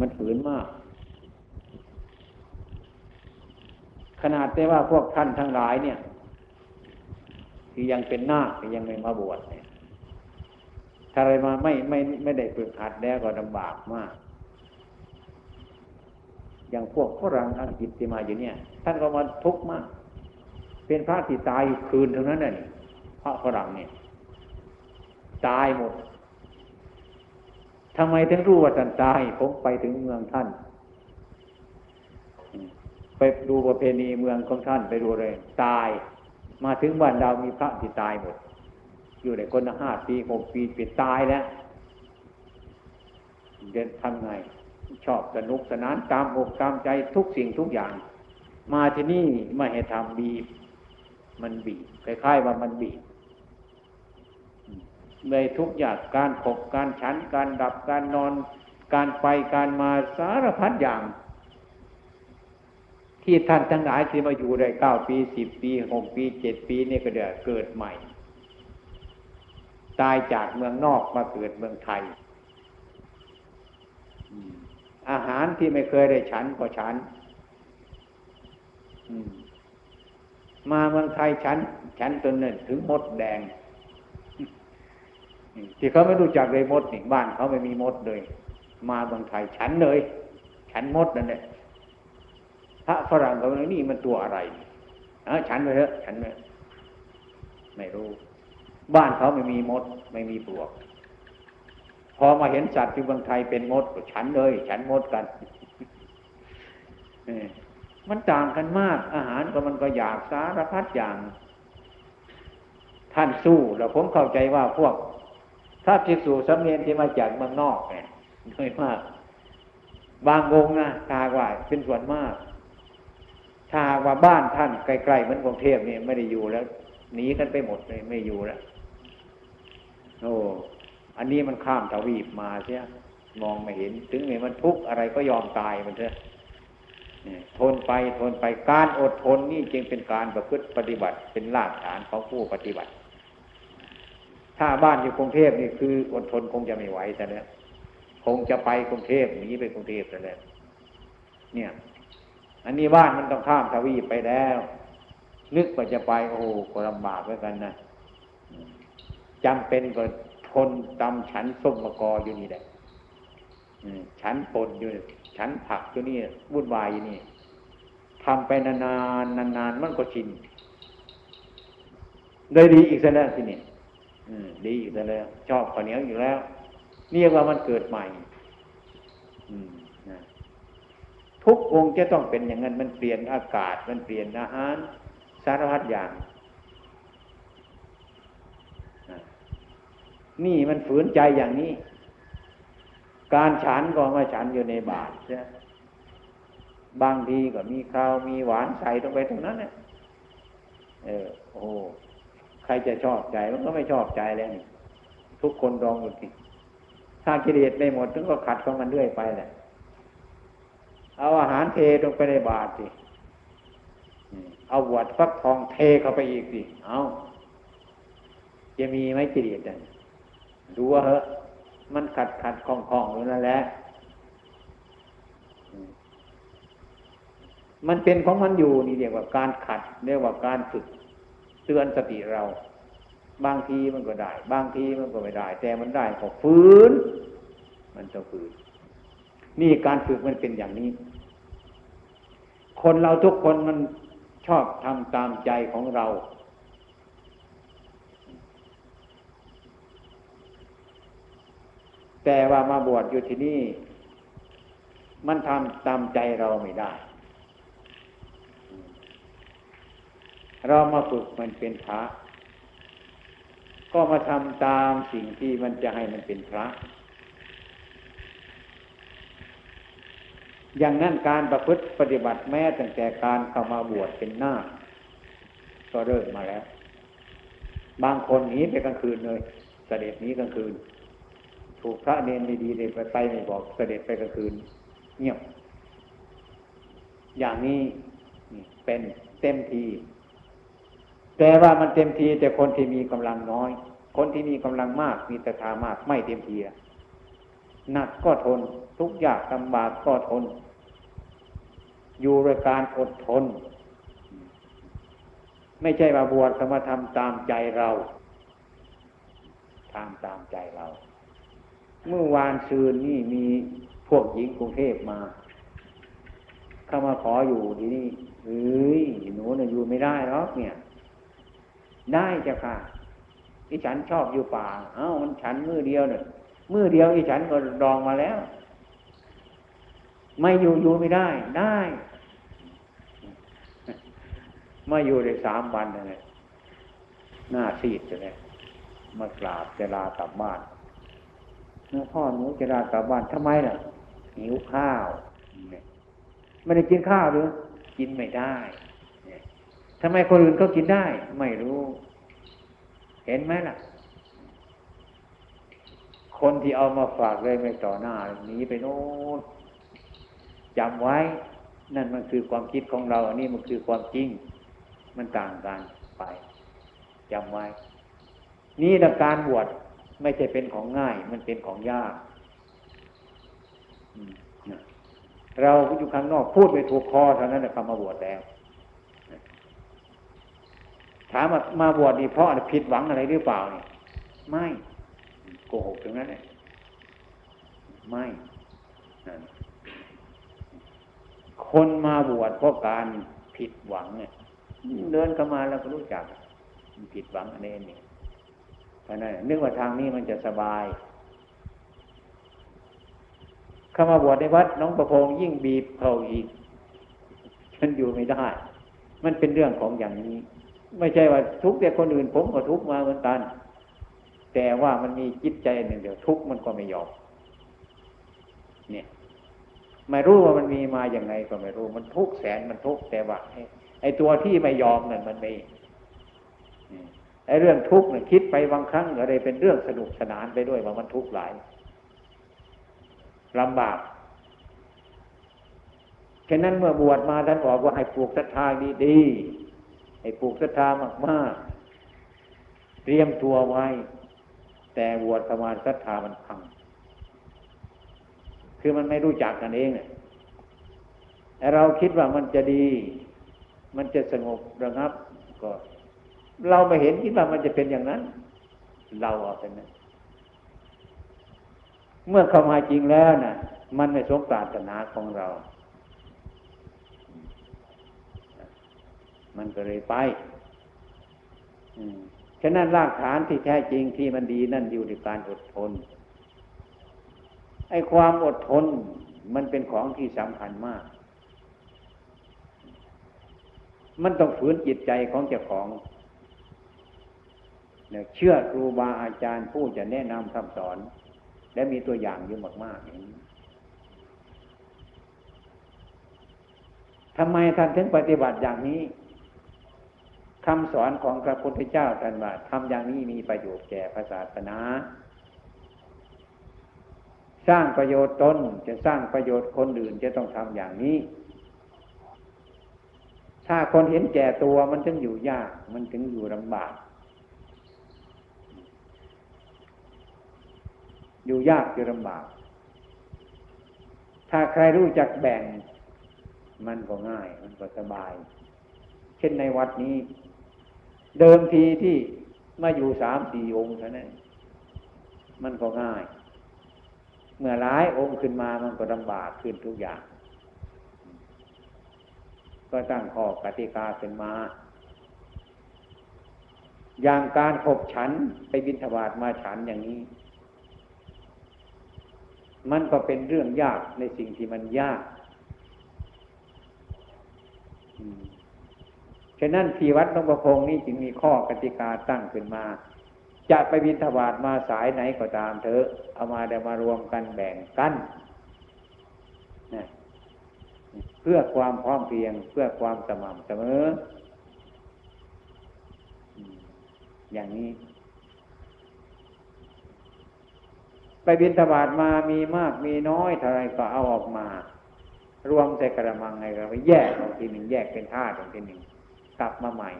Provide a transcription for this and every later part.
มันฝืนมาก ขนาดได้ว่าพวกท่านทั้งหลายเนี่ย ที่ยังเป็นนาคยังไม่มาบวชเนี่ยถ้าอะไรมาไม่ไม่ไม่ได้ฝึกหัดแล้วก็ลำบากมาก อย่างพวกฝรั่งอังกฤษที่มาอยู่เนี่ย ท่านก็มาทุกข์มาก เป็นพระที่ตายคืนเท่านั้นน่ะพระฝรั่งเนี่ย ตายหมด ทำไมถึงรู้ว่าท่านตาย ผมไปถึงเมืองท่าน ไปดูประเพณีเมืองของท่านไปดูเลย ตาย มาถึงบ้านเรามีพระที่ตายหมด อยู่ในคนห้าปีหกปีปิดตายแล้วเดินทำไง ชอบสนุกสนานตามอกตามใจทุกสิ่งทุกอย่าง มาที่นี่ไม่ให้ทำบีบ มันบีบคล้ายๆว่ามันบีบ ในทุกอย่างการขบการฉันการดับการนอน การไปการมาสารพัดอย่าง ที่ท่านทั้งหลายที่มาอยู่ได้เก้าปีสิบปีหกปีเจ็ดปีนี่ก็เดือเกิดใหม่ ตายจากเมืองนอกมาเกิดเมืองไทย อาหารที่ไม่เคยได้ฉันก็ฉันมาเมืองไทยฉัน ฉันตนหนึ่งถึงมดแดง ที่เขาไม่รู้จักเลยมดนี่บ้านเขาไม่มีมดเลย มาเมืองไทยฉันเลย ฉันมดนั่นแหละพระฝรั่งเขาเลยนี่มันตัวอะไรเออฉันไปเถอะฉันไปไม่รู้ บ้านเขาไม่มีมด ไม่มีปลวก พอมาเห็นสัตว์ที่เมืองไทยเป็นมดก็ฉันเลย ฉันมดกันมันต่างกันมาก อาหารก็มันก็อยากสารพัดอย่าง ท่านสู้แล้วผมเข้าใจว่าพวก ถ้าภิกษุสมเนียนที่มาจากเมืองนอกเนี่ยน้อยมาก บางวงนะทากว่าเป็นส่วนมากถ้าว่าบ้านท่านใกล้ๆเหมือนกรุงเทพเนี่ยไม่ได้อยู่แล้วหนีกันไปหมดเลยไม่อยู่แล้วโอ้อันนี้มันข้ามทวีปมาใช่มองไม่เห็น ถึงแม้มันทุกข์อะไรก็ยอมตายมันเถอะทนไปทนไปการอดทนนี่จึงเป็นการประพฤติปฏิบัติเป็นรากฐานของผู้ปฏิบัติ ถ้าบ้านอยู่กรุงเทพนี่คืออดทนคงจะไม่ไหวแต่เนี้ยคงจะไปกรุงเทพหนีไปกรุงเทพแต่แล้วเนี่ย อันนี้บ้านมันต้องข้ามทวีปไปแล้วนึกว่าจะไปโอ้โหก็ลำบากเหมือนกันนะจำเป็นก็ทนตำฉันส้มมะกออยู่นี่แหละฉันปนอยู่ฉันผักอยู่นี่วุ่นวายอยู่นี่ทำไปนานๆนานๆมันก็ชินได้ดีอีกแล้วทีนี้ ดีอยู่แล้ว ชอบข้าวเหนียวอยู่แล้วเรียกว่ามันเกิดใหม่ทุกองค์จะต้องเป็นอย่างนั้นมันเปลี่ยนอากาศ มันเปลี่ยนอาหาร สารพัดอย่าง นี่มันฝืนใจอย่างนี้ การฉันก็มาฉันอยู่ในบาทใช่บางทีก็มีข้าวมีหวานใส่ลงไปตรงนั้นเนี่ยเออโอ้ ใครจะชอบใจมันก็ไม่ชอบใจแล้วนี่ทุกคนรองหมดทีถ้ากิเลสไม่หมดถึงก็ขัดของมันเรื่อยไปแหละเอาอาหารเทลงไปในบาตรสิเอาหวดฟักทองเทเข้าไปอีกสิเอาจะมีไหมกิเลสเนี่ยดูว่าเหอะมันขัดขัดคล่องคล่องอยู่นั่นแหละมันเป็นของมันอยู่นี่เรียกว่าการขัดเรียกว่าการฝึก เตือนสติเรา บางทีมันก็ได้ บางทีมันก็ไม่ได้ แต่มันได้ก็ฝืน มันจะฝืน นี่การฝึกมันเป็นอย่างนี้ คนเราทุกคนมันชอบทำตามใจของเรา แต่ว่ามาบวชอยู่ที่นี่ มันทำตามใจเราไม่ได้ เรามาฝึกมันเป็นพระ ก็มาทำตามสิ่งที่มันจะให้มันเป็นพระ อย่างนั้นการประพฤติปฏิบัติแม้ตั้งแต่การเข้ามาบวชเป็นหน้า ก็เริ่มมาแล้ว บางคนหนีไปกลางคืนเลยเสด็จหนีกลางคืน ถูกพระเนนดีๆเลยไปไปไม่บอกเสด็จไปกลางคืน เงียบอย่างนี้เป็นเต็มที แต่ว่ามันเต็มทีแต่คนที่มีกำลังน้อย คนที่มีกำลังมากมีตถามากไม่เต็มทีหนักก็ทน ทุกยากลำบากก็ทน อยู่โดยการอดทน ไม่ใช่มาบวชสมาทำตามใจเราทำตามใจเรา เมื่อวานซืนนี่มีพวกหญิงกรุงเทพมาเข้ามาขออยู่ที่นี่เฮ้ยหนูเนี่ยอยู่ไม่ได้หรอกเนี่ย ได้จ้ะค่ะอีฉันชอบอยู่ป่า เอ้ามันฉันมือเดียวเนี่ยมือเดียวอีฉันก็รองมาแล้ว ไม่อยู่อยู่ไม่ได้ได้มาอยู่ได้สามวันเลยหน้าซีดเลยมากราบเจลากลับบ้านพ่อหนูเจลากลับบ้านทำไมล่ะหิวข้าว ไม่ได้กินข้าวหรือกินไม่ได้ ทำไมคนอื่นเขากินได้ ไม่รู้ เห็นไหมล่ะ คนที่เอามาฝากเลยไม่ต่อหน้าหนีไปโน้นจำไว้ นั่นมันคือความคิดของเรา อันนี้มันคือความจริง มันต่างกันไปจำไว้ นี่ละการบวชไม่ใช่เป็นของง่าย มันเป็นของยาก เราอยู่ข้างนอกพูดไปถูกคอเท่านั้นแหละคำมาบวชแล้ว ถามมามาบวชนี่เพราะผิดหวังอะไรหรือเปล่าเนี่ยไม่โกหกตรงนั้นเลยไม่คนมาบวชเพราะการผิดหวังเนี่ยเดินเข้ามาแล้วก็รู้จักผิดหวังอะไรนี่เพราะนั้นนึกว่าทางนี้มันจะสบายเข้ามาบวชในวัดน้องประพงยิ่งบีบเขาอีกฉันอยู่ไม่ได้ มันเป็นเรื่องของอย่างนี้ ไม่ใช่ว่าทุกแต่คนอื่น ผมก็ทุกมาเหมือนกัน แต่ว่ามันมีจิตใจหนึ่งเดียว ทุกมันก็ไม่ยอมเนี่ยไม่รู้ว่ามันมีมาอย่างไงก็ไม่รู้ มันทุกแสนมันทุกแต่ว่าไอ้ตัวที่ไม่ยอมนั่นมันไม่ไอ้เรื่องทุกข์เนี่ยคิดไปบางครั้งก็เลยเป็นเรื่องสนุกสนานไปด้วยว่ามันทุกข์หลายลำบากฉะนั้นเมื่อบวชมาท่านบอกว่าให้ปลูกศรัทธาดีๆ ให้ปลูกศรัทธามากๆ เตรียมตัวไว้ แต่บวชประมาศรัทธามันพัง คือมันไม่รู้จักกันเองเนี่ยแต่เราคิดว่ามันจะดี มันจะสงบระงับก็ เราไม่เห็นคิดว่ามันจะเป็นอย่างนั้น เราเอาเป็นนั้นเมื่อเข้ามาจริงแล้วนะ่ะ มันไม่สมปรารถนาของเรา มันก็เลยไปฉะนั้นรากฐานที่แท้จริงที่มันดีนั่นอยู่ในการอดทน ไอ้ความอดทนมันเป็นของที่สำคัญมาก มันต้องฝืนจิตใจของเจ้าของเชื่อครูบาอาจารย์ผู้จะแนะนำคำสอน และมีตัวอย่างเยอะมากๆอย่างนี้ทำไมท่านถึงปฏิบัติอย่างนี้ คำสอนของพระพุทธเจ้าท่านว่าทำอย่างนี้มีประโยชน์แก่พระศาสนา สร้างประโยชน์ตนจะสร้างประโยชน์คนอื่นจะต้องทำอย่างนี้ ถ้าคนเห็นแก่ตัวมันถึงอยู่ยาก มันถึงอยู่ลำบาก อยู่ยากอยู่ลำบาก ถ้าใครรู้จักแบ่ง มันก็ง่าย มันก็สบาย เช่นในวัดนี้ เดิมทีที่มาอยู่สามสี่องค์เท่านั้นมันก็ง่าย เมื่อหลายองค์ขึ้นมามันก็ลำบากขึ้นทุกอย่าง ก็ตั้งข้อกติกาขึ้นมา อย่างการขบฉันไปบินทบาทมาฉันอย่างนี้ มันก็เป็นเรื่องยากในสิ่งที่มันยากฉะนั้นที่วัดหลวงประพงนี้จึงมีข้อกติกาตั้งขึ้นมา จะไปบินทบาทมาสายไหนก็ตามเถอะเอามาเดี๋ยวมารวมกันแบ่งกันนะเพื่อความพร้อมเพียงเพื่อความสม่ำเสมอ อย่างนี้ ไปบินทบาทมามีมากมีน้อยเท่าไรก็เอาออกมา รวมใส่กระมังไงก็ไปแยกออกทีหนึ่งแยกเป็นธาตุออกทีหนึ่ง กลับมาใหม่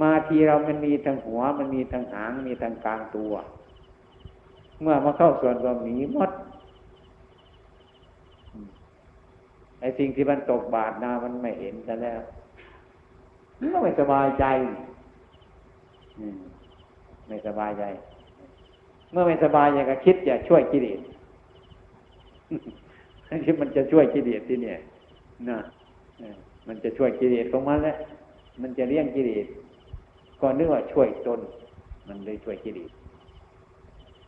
มาทีเรามันมีทั้งหัว มันมีทั้งหาง มีทั้งกลางตัว เมื่อมาเข้าส่วนก็หมีหมดไอ้สิ่งที่มันตกบาดนามันไม่เห็นแต่แล้วมันก็ไม่สบายใจไม่สบายใจ เมื่อไม่สบายใจก็คิด อยาช่วยกิเลสที่มันจะช่วยกิเลสที่เนี่ย นะมันจะช่วยกิเลสของมันแหละมันจะเลี้ยงกิเลสก็นึกว่าช่วยตนมันเลยช่วยกิเลส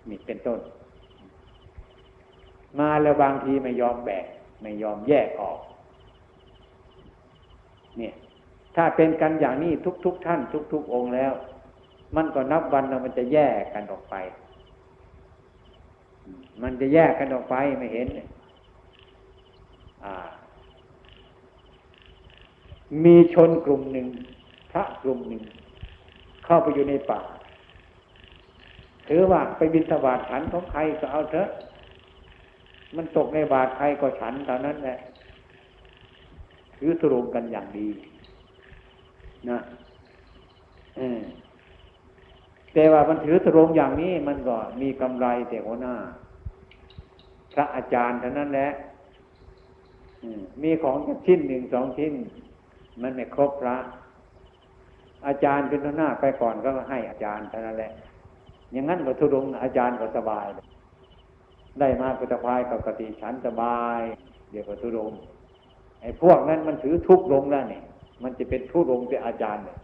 มีเป็นต้น มาแล้วบางทีไม่ยอมแบกไม่ยอมแยกออก เนี่ย ถ้าเป็นกันอย่างนี้ทุก ๆทท่าน ทุก ๆ องค์แล้ว มันก็นับวันแล้วมันจะแยกกันออกไป มันจะแยกกันออกไปไม่เห็นอ่า มีชนกลุ่มหนึ่ง พระกลุ่มหนึ่ง เข้าไปอยู่ในป่า ถือว่าไปบินสบาทฉันของใครก็เอาเถอะ มันตกในบาทใครก็ฉันเท่านั้นแหละถือตรงกันอย่างดี นะอแต่ว่ามันถือตรงอย่างนี้มันก็มีกำไรแต่หัวหน้า พระอาจารย์เท่านั้นแหละมีของชิ้นหนึ่งสองชิ้น มันไม่ครบพระ อาจารย์เป็นหน้าไปก่อนก็ให้อาจารย์เท่านั้นแหละ อย่างนั้นก็ทุรงอาจารย์ก็สบาย ได้มากุตภายกับกติฉันสบาย เดี๋ยวก็ทุรงไอ้พวกนั้นมันถือทุกลงแล้วนี่มันจะเป็นทุรงเป็นอาจารย์เนี่ย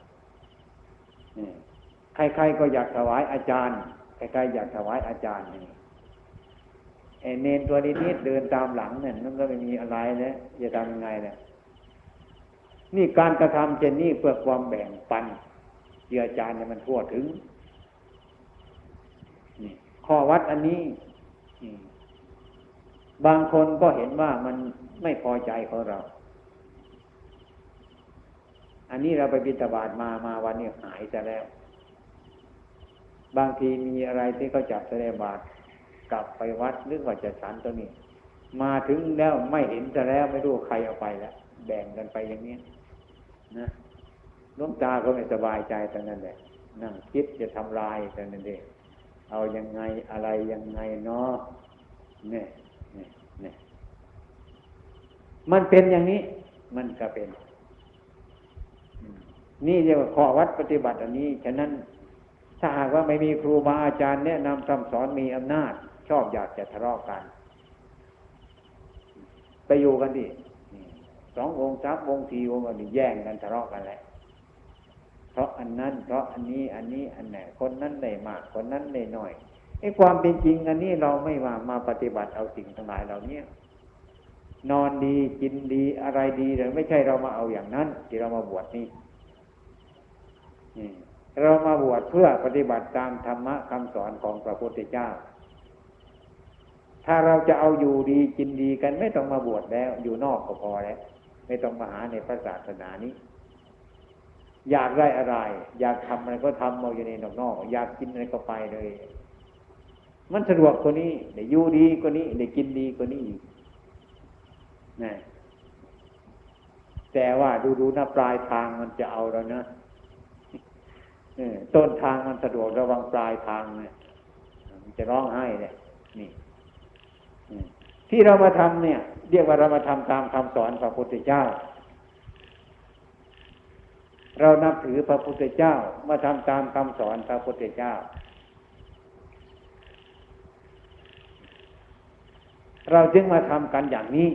ใครๆก็อยากถวายอาจารย์ใครๆอยากถวายอาจารย์นี่ไอ้เนนตัวนี้นิดเดินตามหลังเนี่ยมันก็ไม่มีอะไรเลยจะทำยังไงเนี่ย นี่การกระทำเช่นนี้เพื่อความแบ่งปันเจือจานเนี่ยมันทั่วถึงนี่ข้อวัดอันนี้บางคนก็เห็นว่ามันไม่พอใจของเรา อันนี้เราไปบิณฑบาตมามาวันนี้หายจะแล้ว บางทีมีอะไรที่เขาจับแสดงบาตรกลับไปวัดหรือว่าจะฉันตัวนี้ มาถึงแล้วไม่เห็นจะแล้วไม่รู้ใครเอาไปแล้วแบ่งกันไปอย่างนี้ นะน้องตาก็ไม่สบายใจตอนนั้นแหละนั่งคิดจะทำลายตอนนั้นเองเอายังไงอะไรยังไงเนาะเนี่ยเนี่ยเนี่ยมันเป็นอย่างนี้ มันก็เป็น นี่เรียกว่าข้อวัดปฏิบัติอันนี้ ฉะนั้นถ้าหากว่าไม่มีครูบาอาจารย์แนะนำคำสอนมีอำนาจ ชอบอยากจะทะเลาะกัน ไปอยู่กันดิ สององค์สามองค์สี่องค์ก็แย่งกันทะเลาะกันแหละ เพราะอันนั้น เพราะอันนี้อันนี้อันไหนคนนั้นได้มาก คนนั้นได้น้อยไอ้ความเป็นจริงอันนี้เราไม่มามาปฏิบัติเอาสิ่งทั้งหลายเหล่านี้นอนดีกินดีอะไรดีแต่ไม่ใช่เรามาเอาอย่างนั้น ที่เรามาบวชนี่เรามาบวชเพื่อปฏิบัติตามธรรมะคำสอนของพระพุทธเจ้า ถ้าเราจะเอาอยู่ดีกินดีกันไม่ต้องมาบวชแล้ว อยู่นอกก็พอแล้ว ไม่ต้องมาหาในพระศาสนานี้ อยากได้อะไร อยากทำอะไรก็ทำเอาอยู่ในนอกนอกอยากกินอะไรก็ไปเลย มันสะดวกกว่านี้ได้อยู่ดีกว่านี้ได้กินดีกว่านี้อีกนะแต่ว่าดูดูนะปลายทางมันจะเอาแล้วนะต้นทางมันสะดวกระวังปลายทางเนี่ยมันจะร้องไห้เนี่ยนี่ที่เรามาทำเนี่ย เรียกว่าเรามาทำตามคำสอนพระพุทธเจ้า เรานับถือพระพุทธเจ้ามาทำตามคำสอนพระพุทธเจ้า เราจึงมาทำกันอย่างนี้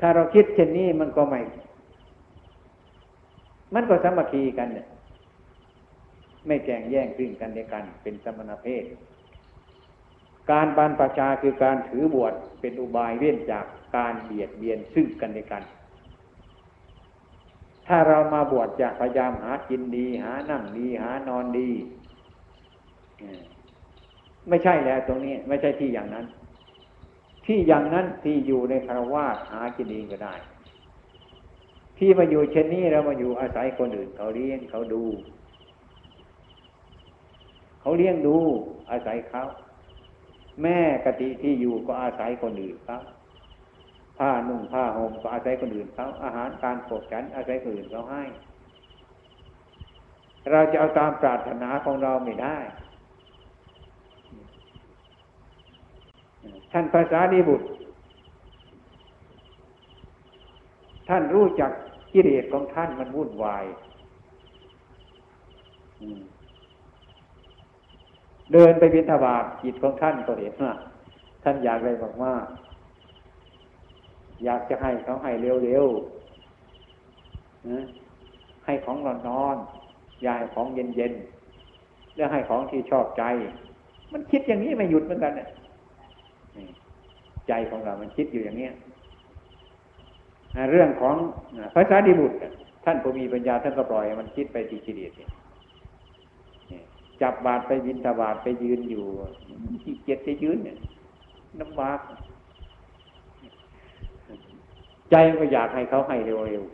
ถ้าเราคิดเช่นนี้มันก็ไม่ มันก็สามัคคีกันเนี่ยไม่แก่งแย่งซึ่งกันและกันเป็นสมณเพศ การบรรพชาคือการถือบวชเป็นอุบายเว้นจากการเบียดเบียนซึ่งกันและกัน ถ้าเรามาบวชจะพยายามหากินดี หานั่งดีหานอนดีไม่ใช่แล้วตรงนี้ไม่ใช่ที่อย่างนั้น ที่อย่างนั้นที่อยู่ในคารวาสหากินดีก็ได้ ที่มาอยู่เช่นนี้เรามาอยู่อาศัยคนอื่น เขาเลี้ยงเขาดู เขาเลี้ยงดูอาศัยเขา แม่กติที่อยู่ก็อาศัยคนอื่นเขาผ้านุ่งผ้าห่มก็อาศัยคนอื่นเขาอาหารการปกฉันอาศัยคนอื่นเขาให้ เราจะเอาตามปรารถนาของเราไม่ได้ท่านภาษาดีบุตร ท่านรู้จักกิเลสของท่านมันวุ่นวาย เดินไปบิณฑบาตจิตของท่านก็เห็นว่าท่านอยากอะไรมากๆอยากจะให้เขาให้เร็วๆให้ของนอนนอนยายของเย็นๆแล้วให้ของที่ชอบใจ มันคิดอย่างนี้ไม่หยุดเหมือนกันเนี่ยใจของเรา มันคิดอยู่อย่างนี้เรื่องของพระสารีบุตรท่านผู้มีปัญญาท่านก็ปล่อยมันคิดไปที่กิเลส จับบาดไปบินทบาทไปยืนอยู่ขี้เกียจจะยืนเนี่ยน้ำบากใจก็อยากให้เขาให้เร็ว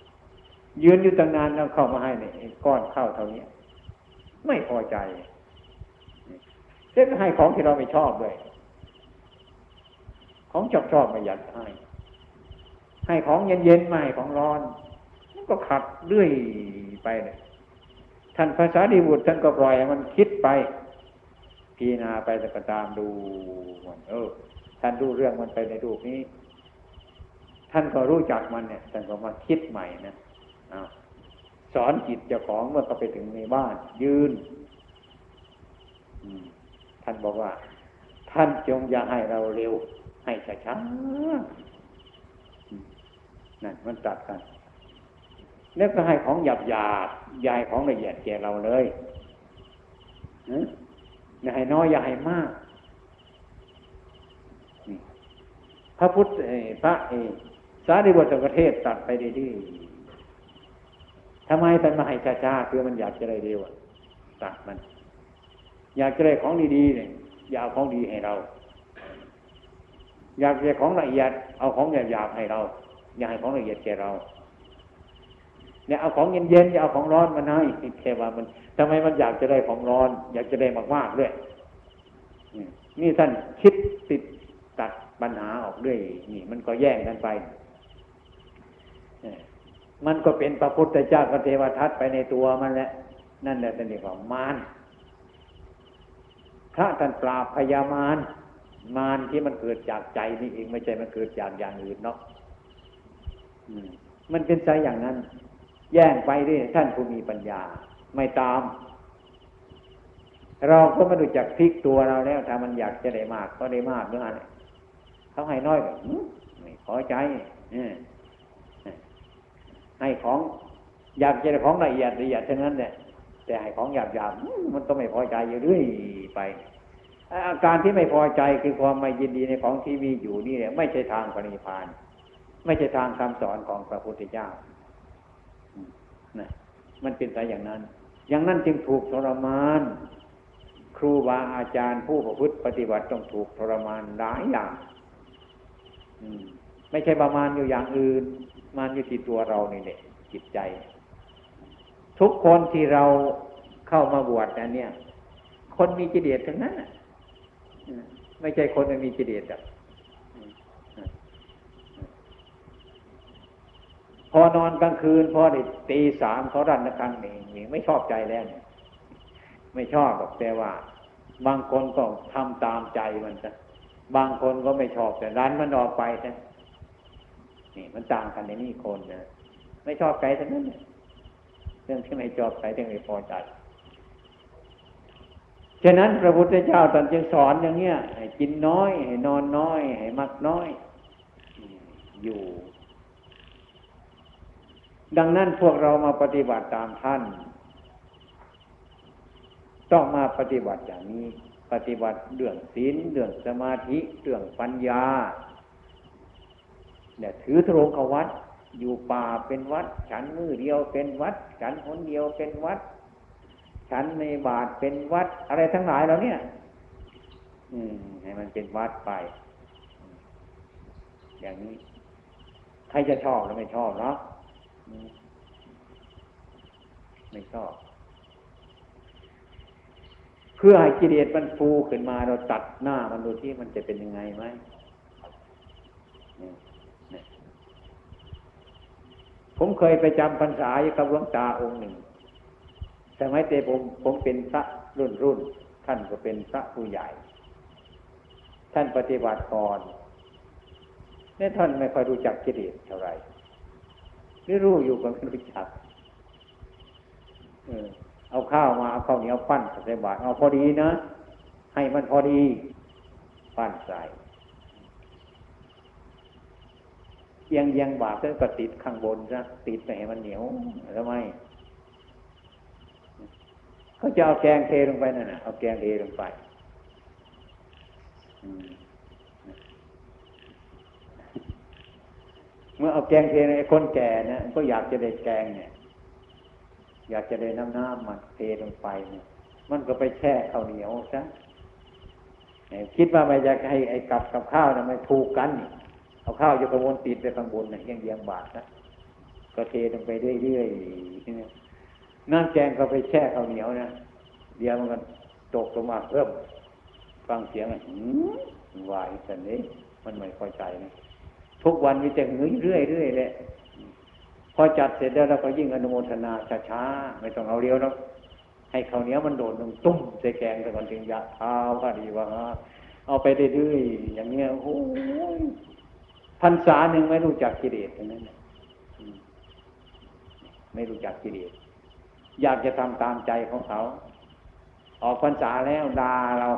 ๆยืนอยู่ตั้งนานแล้วเข้ามาให้เนี่ยก้อนเข้าเท่านี้ไม่พอใจเส้นให้ของที่เราไม่ชอบเลย ของชอบชอบไม่อยากให้ ให้ของเย็นๆมาให้ของร้อน มันก็ขัดเรื่อยไปเลย ท่านภาษาดีบุตรท่านก็ปล่อยมันคิดไปพีนาไปแต่ก็ตามดูมันเออท่านดูเรื่องมันไปในรูปนี้ ท่านก็รู้จักมันเนี่ยท่านก็มาคิดใหม่นะสอนจิตเจ้าของเมื่อเขาไปถึงในบ้าน ยืนท่านบอกว่า ท่านจงอย่าให้เราเร็ว ให้ช้าๆนั่นมันตัดกัน แล้วก็ให้ของหยาบหยาบยายของละเอียดแก่เราเลยอย่าให้น้อยอย่าให้มาก พระพุทธพระสารีบุตรประเทศตัดไปดีๆทำไมท่านมาให้ช้าๆคือมันอยากจะได้เร็วตัดมัน อยากจะได้ของดีๆเนี่ยอย่าเอาของดีให้เรา อยากจะของละเอียด เอาของหยาบๆให้เรา อย่าให้ของละเอียดแก่เรา เนี่ยเอาของเย็นๆอย่าเอาของร้อนมาให้แค่ว่ามันทำไมมันอยากจะได้ของร้อน อยากจะได้มากๆด้วยนี่ท่านคิดติดตัดปัญหาออกด้วย นี่ มันก็แย่งกันไปมันก็เป็นพระพุทธเจ้ากับเทวทัตไปในตัวมันแหละนั่นแหละท่านเรียกว่ามารพระท่านปราบพยามารมารที่มันเกิดจากใจนี่เองไม่ใช่มันเกิดจากอย่างอื่นเนาะมันเป็นใจอย่างนั้น แย่งไปด้วยท่านผู้มีปัญญา ไม่ตาม เราก็ไม่รู้จักพลิกตัวเราแล้วถ้ามันอยากจะได้มาก ก็ได้มากเมื่อไงเขาให้น้อยแบบไม่พอใจให้ของอยากจะได้ของละเอียดละเอียดทั้งนั้นเนี่ยแต่ให้ของหยาบหยาบมันก็ไม่พอใจอยู่เรื่อยไปอาการที่ไม่พอใจคือความไม่ยินดีในของที่มีอยู่นี่เนี่ยไม่ใช่ทางปณิพาน ไม่ใช่ทางคำสอนของพระพุทธเจ้า นะมันเป็นไปอย่างนั้น อย่างนั้นจึงถูกทรมาน ครูบาอาจารย์ผู้ประพฤติปฏิบัติต้องถูกทรมานหลายอย่างไม่ใช่ประมาณอยู่อย่างอื่น มันอยู่ที่ตัวเรานี่แหละจิตใจ ทุกคนที่เราเข้ามาบวชเนี่ย คนมีจิตเดียดทั้งนั้นไม่ใช่คนไม่มีจิตเดียดอะ พอนอนกลางคืนพอได้ตีสามเขารันระฆังนี่นี่ไม่ชอบใจแล้วไม่ชอบแบบแต่ว่า บางคนก็ทำตามใจมันจะบางคนก็ไม่ชอบแต่รันมันออกไปนะนี่มันต่างกันในนี่คนนะไม่ชอบใจทั้งนั้นเรื่องที่ไม่ชอบใจเรื่องไม่พอใจฉะนั้นพระพุทธเจ้าตอนจึงสอนอย่างเงี้ยให้กินน้อย ให้นอนน้อย ให้มักน้อย อยู่ ดังนั้นพวกเรามาปฏิบัติตามท่าน ต้องมาปฏิบัติอย่างนี้ ปฏิบัติเรื่องศีลเรื่องสมาธิเรื่องปัญญาเนี่ยถือทรงขวัด อยู่ป่าเป็นวัด ฉันมือเดียวเป็นวัด ฉันคนเดียวเป็นวัด ฉันในบาทเป็นวัด อะไรทั้งหลายเราเนี่ย อืมให้มันเป็นวัดไป อย่างนี้ ใครจะชอบหรือไม่ชอบเนาะ ไม่ชอบ เพื่อให้กิเลสมันฟูขึ้นมาเราตัดหน้ามันดูที่มันจะเป็นยังไงไหมผมเคยไปจำพรรษาอยู่กับหลวงตาองค์หนึ่งแต่ไม่เตผมผมเป็นพระรุ่นรุ่นท่านก็เป็นพระผู้ใหญ่ ท่านปฏิบัติก่อนนี่ท่านไม่ค่อยรู้จักกิเลสเท่าไหร่ ไม่รู้อยู่ก็ไม่รู้จักเอาข้าวมาเอาข้าวเหนียวปั้นใส่บาตรเอาพอดีนะ ให้มันพอดี ปั้นใส่เอียงเอียงบาตรแล้วก็ติดข้างบนนะติดไปให้มันเหนียวทำไมก็จะเอาแกงเทลงไปนั่นนะเอาแกงเทลงไป เมื่อเอาแกงเทในคนแก่นะก็อยากจะได้แกงเนี่ย อยากจะได้น้ำน้ำมันเทลงไปเนี่ย มันก็ไปแช่ข้าวเหนียวซะคิดว่าไม่อยากให้ไอ้กับกับข้าวนะมันถูกกันเอาข้าวอยู่กระวนติดไปข้างบนเนี่ยยังเยียงบาทนะก็เทลงไปเรื่อยๆน้ำแกงก็ไปแช่ข้าวเหนียวนะเดี๋ยวมันก็ตกลงมาเพิ่มฟังเสียงอะวายสันนี้มันไม่พอใจนะ ทุกวันมีแต่หือเรื่อยเรื่อยเลยพอจัดเสร็จแล้วเราก็ยิ่งอนุโมทนาช้าๆไม่ต้องเอาเรียวแล้วให้เขาเนี้ยมันโดดลงตุ้มใส่แกงแต่ก่อนถึงยะเท้าก็ดีว่าเอาไปเรื่อยๆอย่างเงี้ยโอ้ยพรรษาหนึ่งไม่รู้จักกิเลสทั้งนั้นไม่รู้จักกิเลสอยากจะทำตามใจของเขา ออกพรรษาแล้วด่าเรา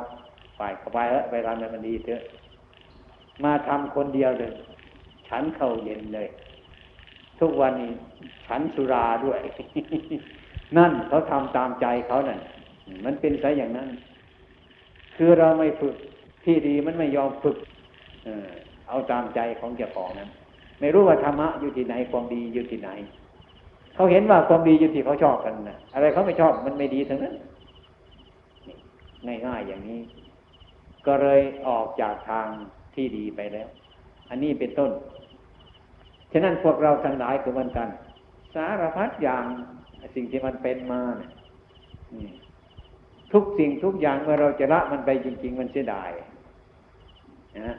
ไปเข้าไปเออไปทำให้มันดีเถอะ มาทำคนเดียวเลย ฉันเข้าเย็นเลย ทุกวันนี้ฉันสุราด้วย นั่นเขาทำตามใจเขานั่นมันเป็นไซอย่างนั้น คือเราไม่ฝึกที่ดีมันไม่ยอมฝึกเอาตามใจของเจ้าของนั้น ไม่รู้ว่าธรรมะอยู่ที่ไหนความดีอยู่ที่ไหน เขาเห็นว่าความดีอยู่ที่เขาชอบกันนะอะไรเขาไม่ชอบมันไม่ดีทั้งนั้นง่ายๆอย่างนี้ ก็เลยออกจากทางที่ดีไปแล้ว อันนี้เป็นต้น ฉะนั้นพวกเราทั้งหลายคือมันกัน สารพัดอย่างสิ่งที่มันเป็นมาเนี่ยทุกสิ่งทุกอย่างเมื่อเราจะละมันไปจริง ๆ มันเสียดายนะ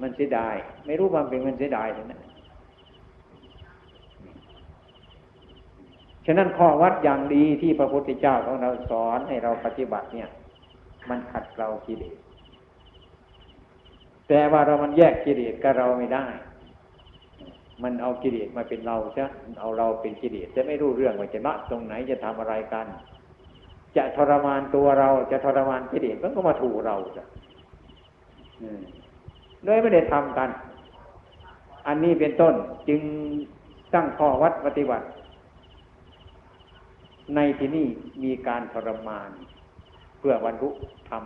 มันเสียดาย ไม่รู้ความเป็นมันเสียดายเลยนะฉะนั้นข้อวัดอย่างดีที่พระพุทธเจ้าของเราสอนให้เราปฏิบัติเนี่ย มันขัดเกลากิเลสแต่ว่าเรามันแยกกิเลสกับเราไม่ได้ มันเอากิเลสมาเป็นเราใช่เอาเราเป็นกิเลสจะไม่รู้เรื่องว่าจะละตรงไหนจะทำอะไรกัน จะทรมานตัวเราจะทรมานกิเลสมันก็มาถูเราจ้ะโดยไม่ได้ทำกัน อันนี้เป็นต้นจึงตั้งข้อวัดปฏิบัติ ในที่นี้มีการทรมาน เพื่อบรรลุธรรม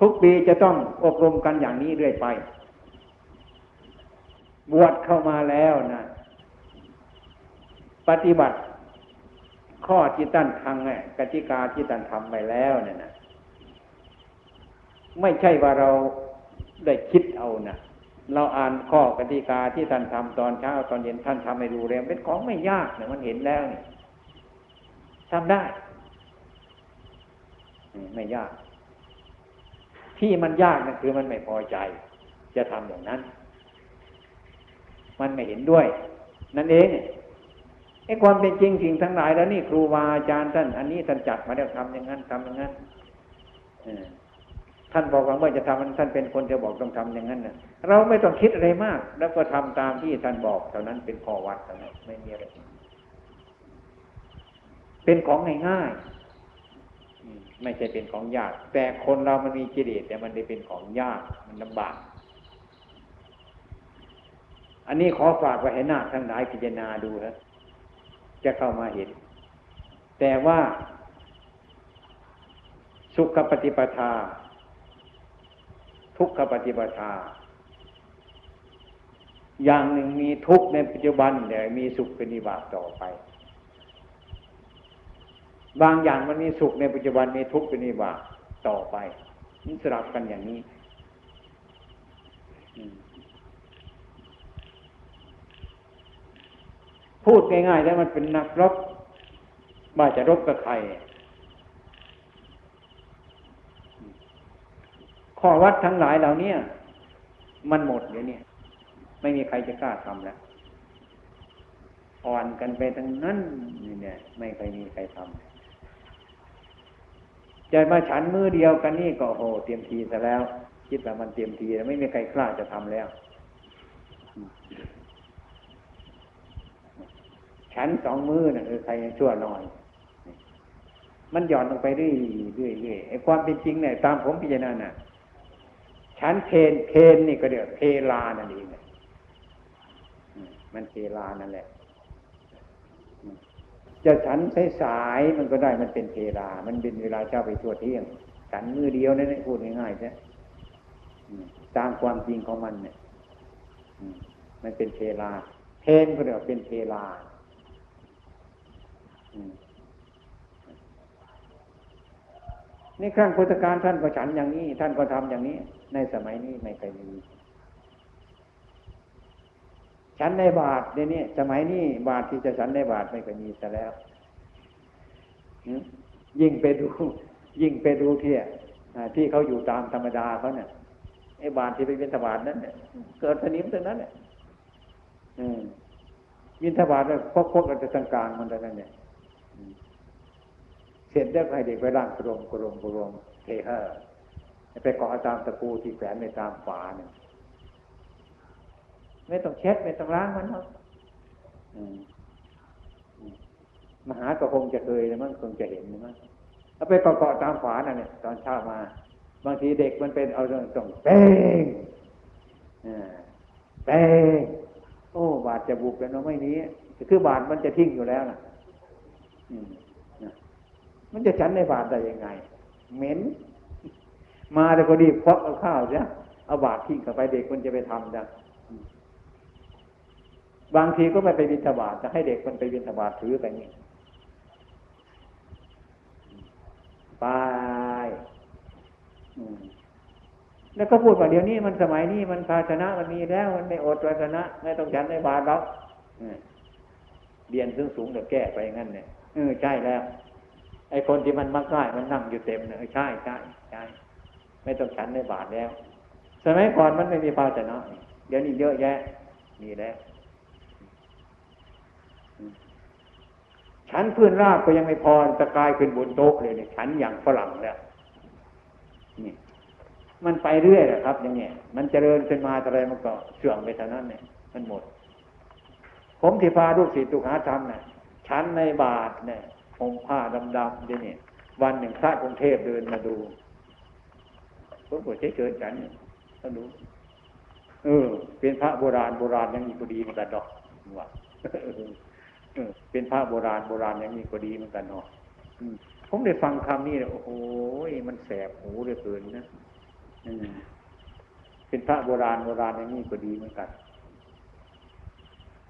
ทุกปีจะต้องอบรมกันอย่างนี้เรื่อยไป บวชเข้ามาแล้วนะปฏิบัติ ข้อที่ตั้นทางกติกาที่ตั้นทำไปแล้วเนี่ยนะไม่ใช่ว่าเราได้คิดเอานะเราอ่านข้อกติกาที่ท่านทำตอนเช้าตอนเย็นท่านทำให้ดูเร็วเป็นของไม่ยากเนี่ยมันเห็นแล้วเนี่ยทำได้ไม่ยาก ที่มันยากนั่นคือมันไม่พอใจ จะทำอย่างนั้น มันไม่เห็นด้วย นั่นเองไอ้ความเป็นจริงสิ่งทั้งหลายแล้วนี่ครูบาอาจารย์ท่าน อันนี้ท่านจัดมาแล้วทำอย่างนั้นทำอย่างนั้นท่านบอกว่าเมื่อจะทำท่านเป็นคนจะบอกต้องทำอย่างนั้นนะเราไม่ต้องคิดอะไรมาก แล้วก็ทำตามที่ท่านบอกเท่านั้นเป็นข้อวัดเท่านั้นไม่มีอะไรเป็นของง่ายๆไม่ใช่เป็นของยาก แต่คนเรามันมีกิเลสแต่มันได้เป็นของยากมันลำบาก อันนี้ขอฝากไว้ให้นาทั้งหลายพิจารณาดูนะจะเข้ามาเห็น แต่ว่า สุขปฏิปทา ทุกขปฏิปทา อย่างหนึ่งมีทุกในปัจจุบันแต่มีสุขเป็นนิบาตต่อไป บางอย่างมันมีสุขในปัจจุบันมีทุกเป็นนิบาต่อไปนี่สลับกันอย่างนี้ พูดง่ายๆแล้วมันเป็นนักรบว่าจะรบกับใคร ข้อวัดทั้งหลายเหล่านี้มันหมดเดี๋ยวนี้ไม่มีใครจะกล้าทำแล้วอ่อนกันไปทั้งนั้นนี่เนี่ย ไม่เคยมีใครทำจะมาฉันมือเดียวกันนี่ก็โหเตรียมทีซะแล้ว คิดว่ามันเตรียมทีแล้วไม่มีใครกล้าจะทำแล้ว ฉันสองมือนะ่ะคือใครชั่วหน่อย มันหย่อนลงไปเรื่อยเรื่อยเรื่อยไอ้ความเป็นจริงเนี่ยตามผมพิจารณาน่ะฉันเพนเพนนี่ก็เดี๋ยวเพลานั่นเองมันเพลานั่นแหละจะฉันสายๆมันก็ได้มันเป็นเพลา มันเป็นเวลาเจ้าไปทั่วเที่ยงฉันมือเดียวนั่นพูดง่ายๆใช่ตามความจริงของมันเนี่ยมันเป็นเพลา เพนก็เรียกเป็นเพลา นี่ครั้งพุทธการท่านก็ฉันอย่างนี้ ท่านก็ทำอย่างนี้ ในสมัยนี้ไม่เคยมีฉันในบาทเดี๋ยวนี้สมัยนี้บาทที่จะฉันในบาทไม่เคยมีซะแล้วยิ่งไปดู ยิ่งไปดูที่ที่เขาอยู่ตามธรรมดาเขาเนี่ยไอ้บาทที่ไปเป็นธบาทนั้นเนี่ยเกิดสนิมตรงนั้นเนี่ยยินทบาทเนี่ยพกพกกันจะทางกลางมันแต่นั้นเนี่ย เสร็จแล้วให้เด็กไปร่างกรมกรมกรมเทเฮอร์ไปเกาะตามตะปูที่แฝงในตามฝาเนี่ยไม่ต้องเช็ดไม่ต้องล้างมันหรอกมหาก็คงจะเคยแล้วมันคงจะเห็นมั้งเอาไปเกาะตามฝานั่นเนี่ยตอนเช้ามา บางทีเด็กมันเป็นเอาตรงเป้งเป้งโอ้ บาดจะบุบแล้วเนาะไม่นี้คือบาดมันจะทิ้งอยู่แล้วนะ มันจะฉันในบาทได้ยังไง เหม็น มาแต่ก็ดีเพกเอาข้าวเนี่ยเอาบาททิ้งเข้าไปเด็กมันจะไปทำจ้ะบางทีก็ไม่ไปบิณฑบาตจะให้เด็กมันไปบิณฑบาตถือไปนี่ไปแล้วก็พูดว่าเดี๋ยวนี้มันสมัยนี้มันภาชนะมันมีแล้ว มันไม่อดภาชนะไม่ต้องฉันในบาทหรอกเรียนสูงสูงเดี๋ยวแก้ไปงั้นเนี่ยเออใช่แล้ว ไอ้คนที่มันมักง่ายมันนั่งอยู่เต็มเลยใช่ใช่ใช่ไม่ต้องฉันในบาทแล้วสมัยก่อนมันไม่มีภาชนะเดี๋ยวนี้เยอะแยะมีแล้วฉันพื้นราบก็ยังไม่พอตะกายขึ้นบนโต๊ะเลยเนี่ยฉันอย่างฝรั่งแล้วนี่มันไปเรื่อยแหละครับ อย่างเงี้ยมันเจริญขึ้นมาอะไรมันก็เสื่อมไปเท่านั้นเนี่ยมันหมด ผมที่พาลูกศิษย์ตุกหาทำเนี่ยฉันในบาทเนี่ย ผมผ้าดำๆเนี่ยวันหนึ่งพระกรุงเทพเดินมาดูผมก็เฉยเชิญฉันเนี่ยเขาดูเออ เป็นพระโบราณโบราณยังมีพอดีเหมือนกันดอกว่าเป็นพระโบราณโบราณย่างนี้ก็ดีเหมือนกันเนาะผมได้ฟังคำนี้เลยโอ้โหมันแสบหูเหลือเกินนะเป็นพระโบราณโบราณอย่างนี้ก็ดีเหมือนกัน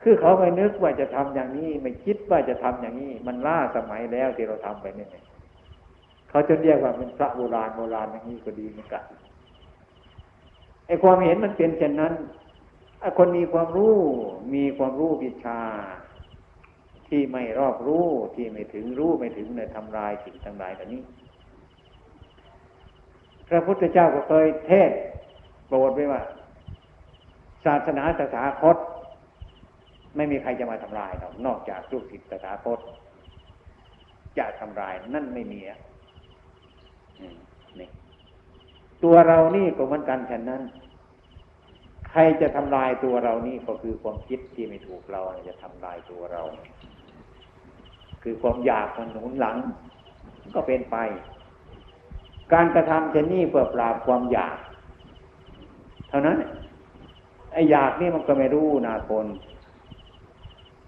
คือเขาไม่นึกว่าจะทำอย่างนี้ ไม่คิดว่าจะทำอย่างนี้ มันล่าสมัยแล้วที่เราทำไปนี่เขาจะเรียกว่าเป็นพระโบราณโบราณอย่างนี้ก็ดีเหมือนกันไอ้ความเห็นมันเป็นเช่นนั้นคนมีความรู้มีความรู้วิชา ที่ไม่รอบรู้ที่ไม่ถึงรู้ไม่ถึงในทำลายสิ่งทั้งหลายแบบนี้ พระพุทธเจ้าก็เคยเทศโปรดไว้ว่า ศาสนาสถาคต ไม่มีใครจะมาทำลายเรานอกจากลูกศิษย์สถาคตจะทำลายนั่นไม่มีอะนี่ตัวเรานี่ก็เหมือนกันฉะนั้น ใครจะทำลายตัวเรานี่ก็คือความคิดที่ไม่ถูกเราจะทำลายตัวเรา คือความอยากมันหนุนหลัง ก็เป็นไป การกระทำเช่นนี้เพื่อปราบความอยาก เท่านั้นไอ้อยากนี่มันก็ไม่รู้นาคน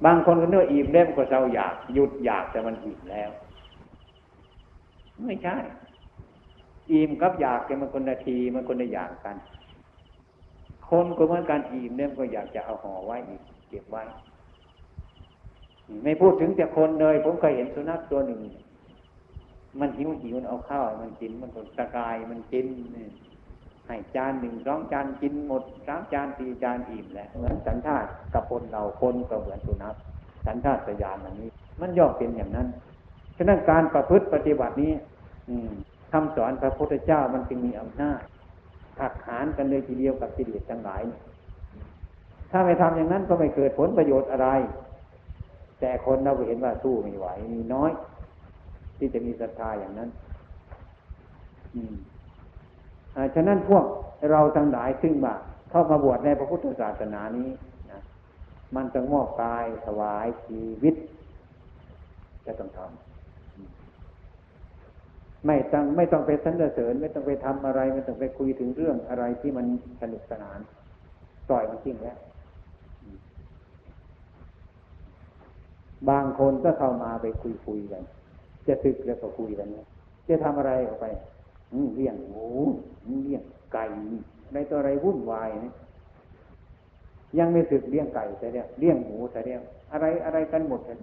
บางคนก็เนื้ออิ่มเล่มก็เศร้าอยาก หยุดอยากแต่มันอิ่มแล้ว ไม่ใช่ อิ่มกับอยากเป็นมันคนนาทีมันคนละอย่างกัน คนก็เหมือนกันอิ่มเล่มก็อยากจะเอาห่อไว้อีกเก็บไว้ ไม่พูดถึงแต่คนเลย ผมเคยเห็นสุนัขตัวหนึ่ง มันหิวหิวเอาข้าวมันกินมันก็ตะกายมันกิน ให้จานหนึ่งสองจานกินหมดสามจานสี่จานอิ่มแล้วเหมือนสันชาติกับคนเราคนก็เหมือนสุนัขสันชาติสยานอันนี้ มันย่อมเป็นอย่างนั้นฉะนั้นการประพฤติปฏิบัตินี้ อืมคำสอนพระพุทธเจ้ามันจึงมีอำนาจหักหานกันเลยทีเดียวกับกิเลสทั้งหลาย ถ้าไม่ทำอย่างนั้นก็ไม่เกิดผลประโยชน์อะไร แต่คนเราเห็นว่าสู้ไม่ไหวมีน้อย ที่จะมีศรัทธาอย่างนั้น อืม ฉะนั้นพวกเราทั้งหลายซึ่งว่าเข้ามาบวชในพระพุทธศาสนานี้นะมันต้องมอบกายถวายชีวิตจะต้องทำไม่ต้องไม่ต้องไปสรรเสริญ ไม่ต้องไปทำอะไร ไม่ต้องไปคุยถึงเรื่องอะไรที่มันสนุกสนานปล่อยมันทิ้งแล้วบางคนก็เข้ามาไปคุยคุยกัน จะตึกแล้วก็คุยกันจะทำอะไรออกไป เลี้ยงหมูเลี้ยงไก่ในตัวอะไรวุ่นวายนะยังไม่สึกเลี้ยงไก่แต่เนี่ยเลี้ยงหมูแต่เนี่ยอะไรอะไรกันหมดเลย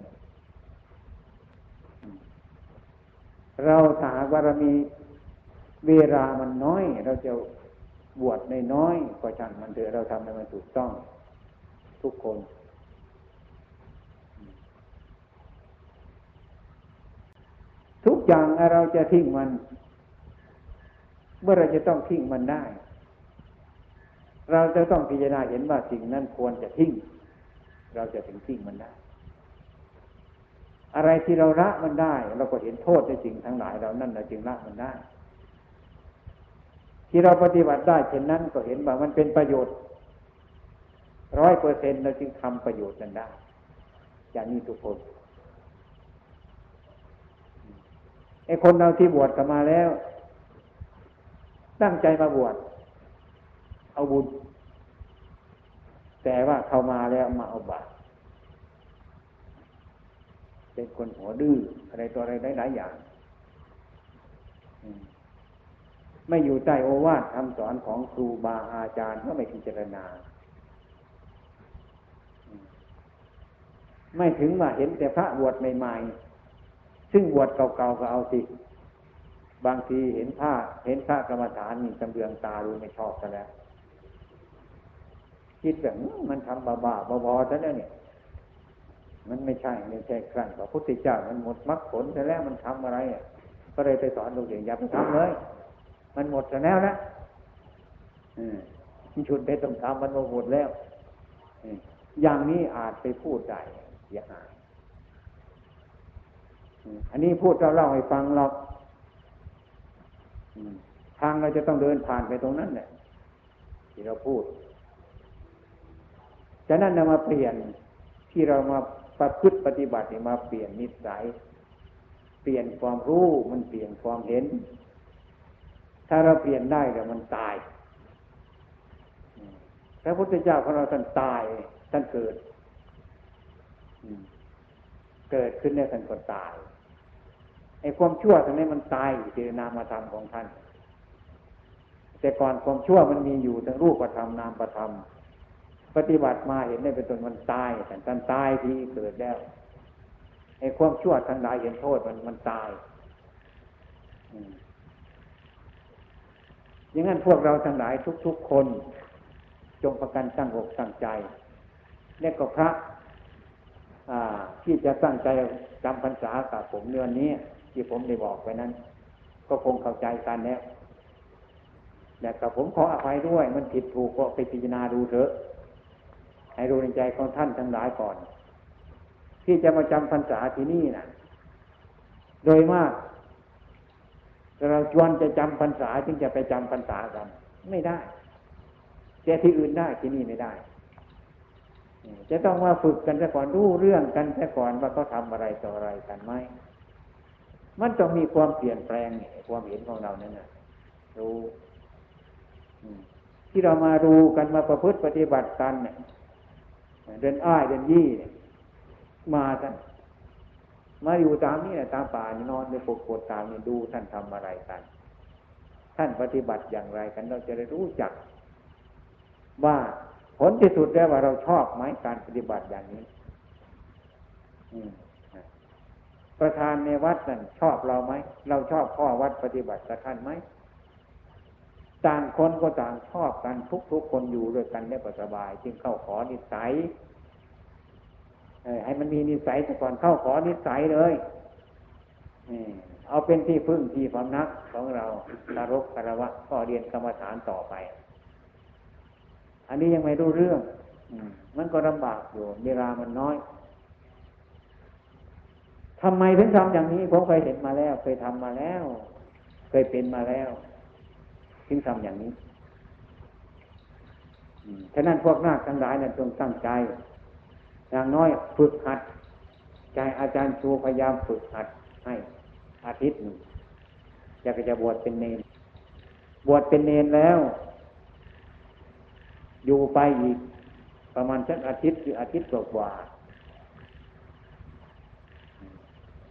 เราถาว่าเรามีเวลามันน้อย เราจะบวชในน้อยก็ช่างมันเถอะเราทำให้มันถูกต้อง ทุกคน ทุกอย่างเราจะทิ้งมัน เมื่อเราจะต้องทิ้งมันได้ เราจะต้องพิจารณาเห็นว่าสิ่งนั้นควรจะทิ้ง เราจะถึงทิ้งมันได้ อะไรที่เราละมันได้ เราก็เห็นโทษในสิ่งทั้งหลายเรานั่นเราจึงละมันได้ ที่เราปฏิบัติได้เช่นนั้นก็เห็นว่ามันเป็นประโยชน์ร้อยเปอร์เซ็นเราจึงทำประโยชน์นั้นได้อย่างนี้ทุกคนไอ้คนเราที่บวชกันมาแล้ว ตั้งใจมาบวชเอาบุญ แต่ว่าเข้ามาแล้วมาเอาบาปเป็นคนหัวดื้ออะไรตัวอะไรหลายอย่าง ไม่อยู่ใต้โอวาทคำสอนของครูบาอาจารย์ก็ไม่พิจารณา ไม่ถึงว่าเห็นแต่พระบวชใหม่ๆ ซึ่งบวชเก่าๆก็เอาสิ บางทีเห็นผ้าเห็นพระกรรมฐานมีจำเบืองตาดูไม่ชอบกันแล้วคิดแบบมันทำบ้าบ้าบอๆซะแล้วเนี่ย มันไม่ใช่ไม่ใช่ครั้งพระพุทธเจ้ามันหมดมรรคผลซะแล้วมันทำอะไรอะก็เลยไปสอนลูกเด็กอย่าไปทำเลย มันหมดซะแล้วนะอืมชุดไปต้องทำมันหมดแล้วอย่างนี้อาจไปพูดได้เสียหายอันนี้พูดเราเล่าให้ฟังหรอก ทางเราจะต้องเดินผ่านไปตรงนั้นแหละที่เราพูดฉะนั้นเรามาเปลี่ยนที่เรามาประพฤติปฏิบัติมาเปลี่ยนนิสัย เปลี่ยนความรู้มันเปลี่ยนความเห็น ถ้าเราเปลี่ยนได้เดี๋ยวมันตายพระพุทธเจ้าของเราท่านตายท่านเกิดเกิดขึ้นเนี่ยท่านก็ตาย ไอ้ความชั่วตรงนี้มันตายอยู่ในนามธรรมของท่าน แต่ก่อนความชั่วมันมีอยู่ทั้งรูปธรรมนามธรรมปฏิบัติมาเห็นได้เป็นตนมันตายแต่ท่านตายที่เกิดแล้วไอ้ความชั่วทั้งหลายเห็นโทษมันมันตายอย่างนั้นพวกเราทั้งหลายทุก ๆ คน จงประกันตั้งอกตั้งใจและก็พระที่จะตั้งใจจำพรรษากับผมเดือนนี้ ที่ผมได้บอกไว้นั้น ก็คงเข้าใจกันแล้วแต่กับผมขออภัยด้วย มันผิดถูกก็ไปพิจารณาดูเถอะ ให้รู้ในใจของท่านทั้งหลายก่อน ที่จะมาจำพรรษาที่นี่นะโดยมากเราชวนจะจำพรรษาจึงจะไปจำพรรษากันไม่ได้แต่ที่อื่นได้ที่นี่ไม่ได้ จะต้องมาฝึกกันซะก่อนรู้เรื่องกันซะก่อนว่าเขาทาอะไรต่ออะไรกันไหม มันต้องมีความเปลี่ยนแปลงความเห็นของเราเนี่ยนะรู้ที่เรามาดูกันมาประพฤติปฏิบัติกันเนี่ยเดินอ้ายเดินยี่มาท่านมาอยู่ตามนี่นะตามป่านอนในปกปดตามนี่ดูท่านทำอะไรกัน ท่านปฏิบัติอย่างไรกันเราจะได้รู้จัก ว่าผลที่สุดแล้วว่าเราชอบไหมการปฏิบัติอย่างนี้ ประธานในวัดนั่นชอบเราไหมเราชอบข้อวัดปฏิบัติกับท่านไหมต่างคนก็ต่างชอบกันทุกๆคนอยู่ด้วยกันได้สบาย จึงเข้าขอนิสัยให้มันมีนิสัยก่อนเข้าขอนิสัยเลยเอาเป็นที่พึ่งที่พำนักของเราคารพคารวะก็เรียนกรรมฐานต่อไป อันนี้ยังไม่รู้เรื่อง มันก็ลำบากอยู่เวลามันน้อย ทำไมถึงทำอย่างนี้ผมเคยเห็นมาแล้ว เคยทำมาแล้ว เคยเป็นมาแล้วถึงทำอย่างนี้ฉะนั้นพวกนาคทั้งหลายนั้นจงตั้งใจ อย่างน้อยฝึกหัด ใจอาจารย์ชูพยายามฝึกหัดให้อาทิตย์หนึ่งอยากจะบวชเป็นเนรบวชเป็นเนรแล้ว อยู่ไปอีก ประมาณสักอาทิตย์หรืออาทิตย์กว่า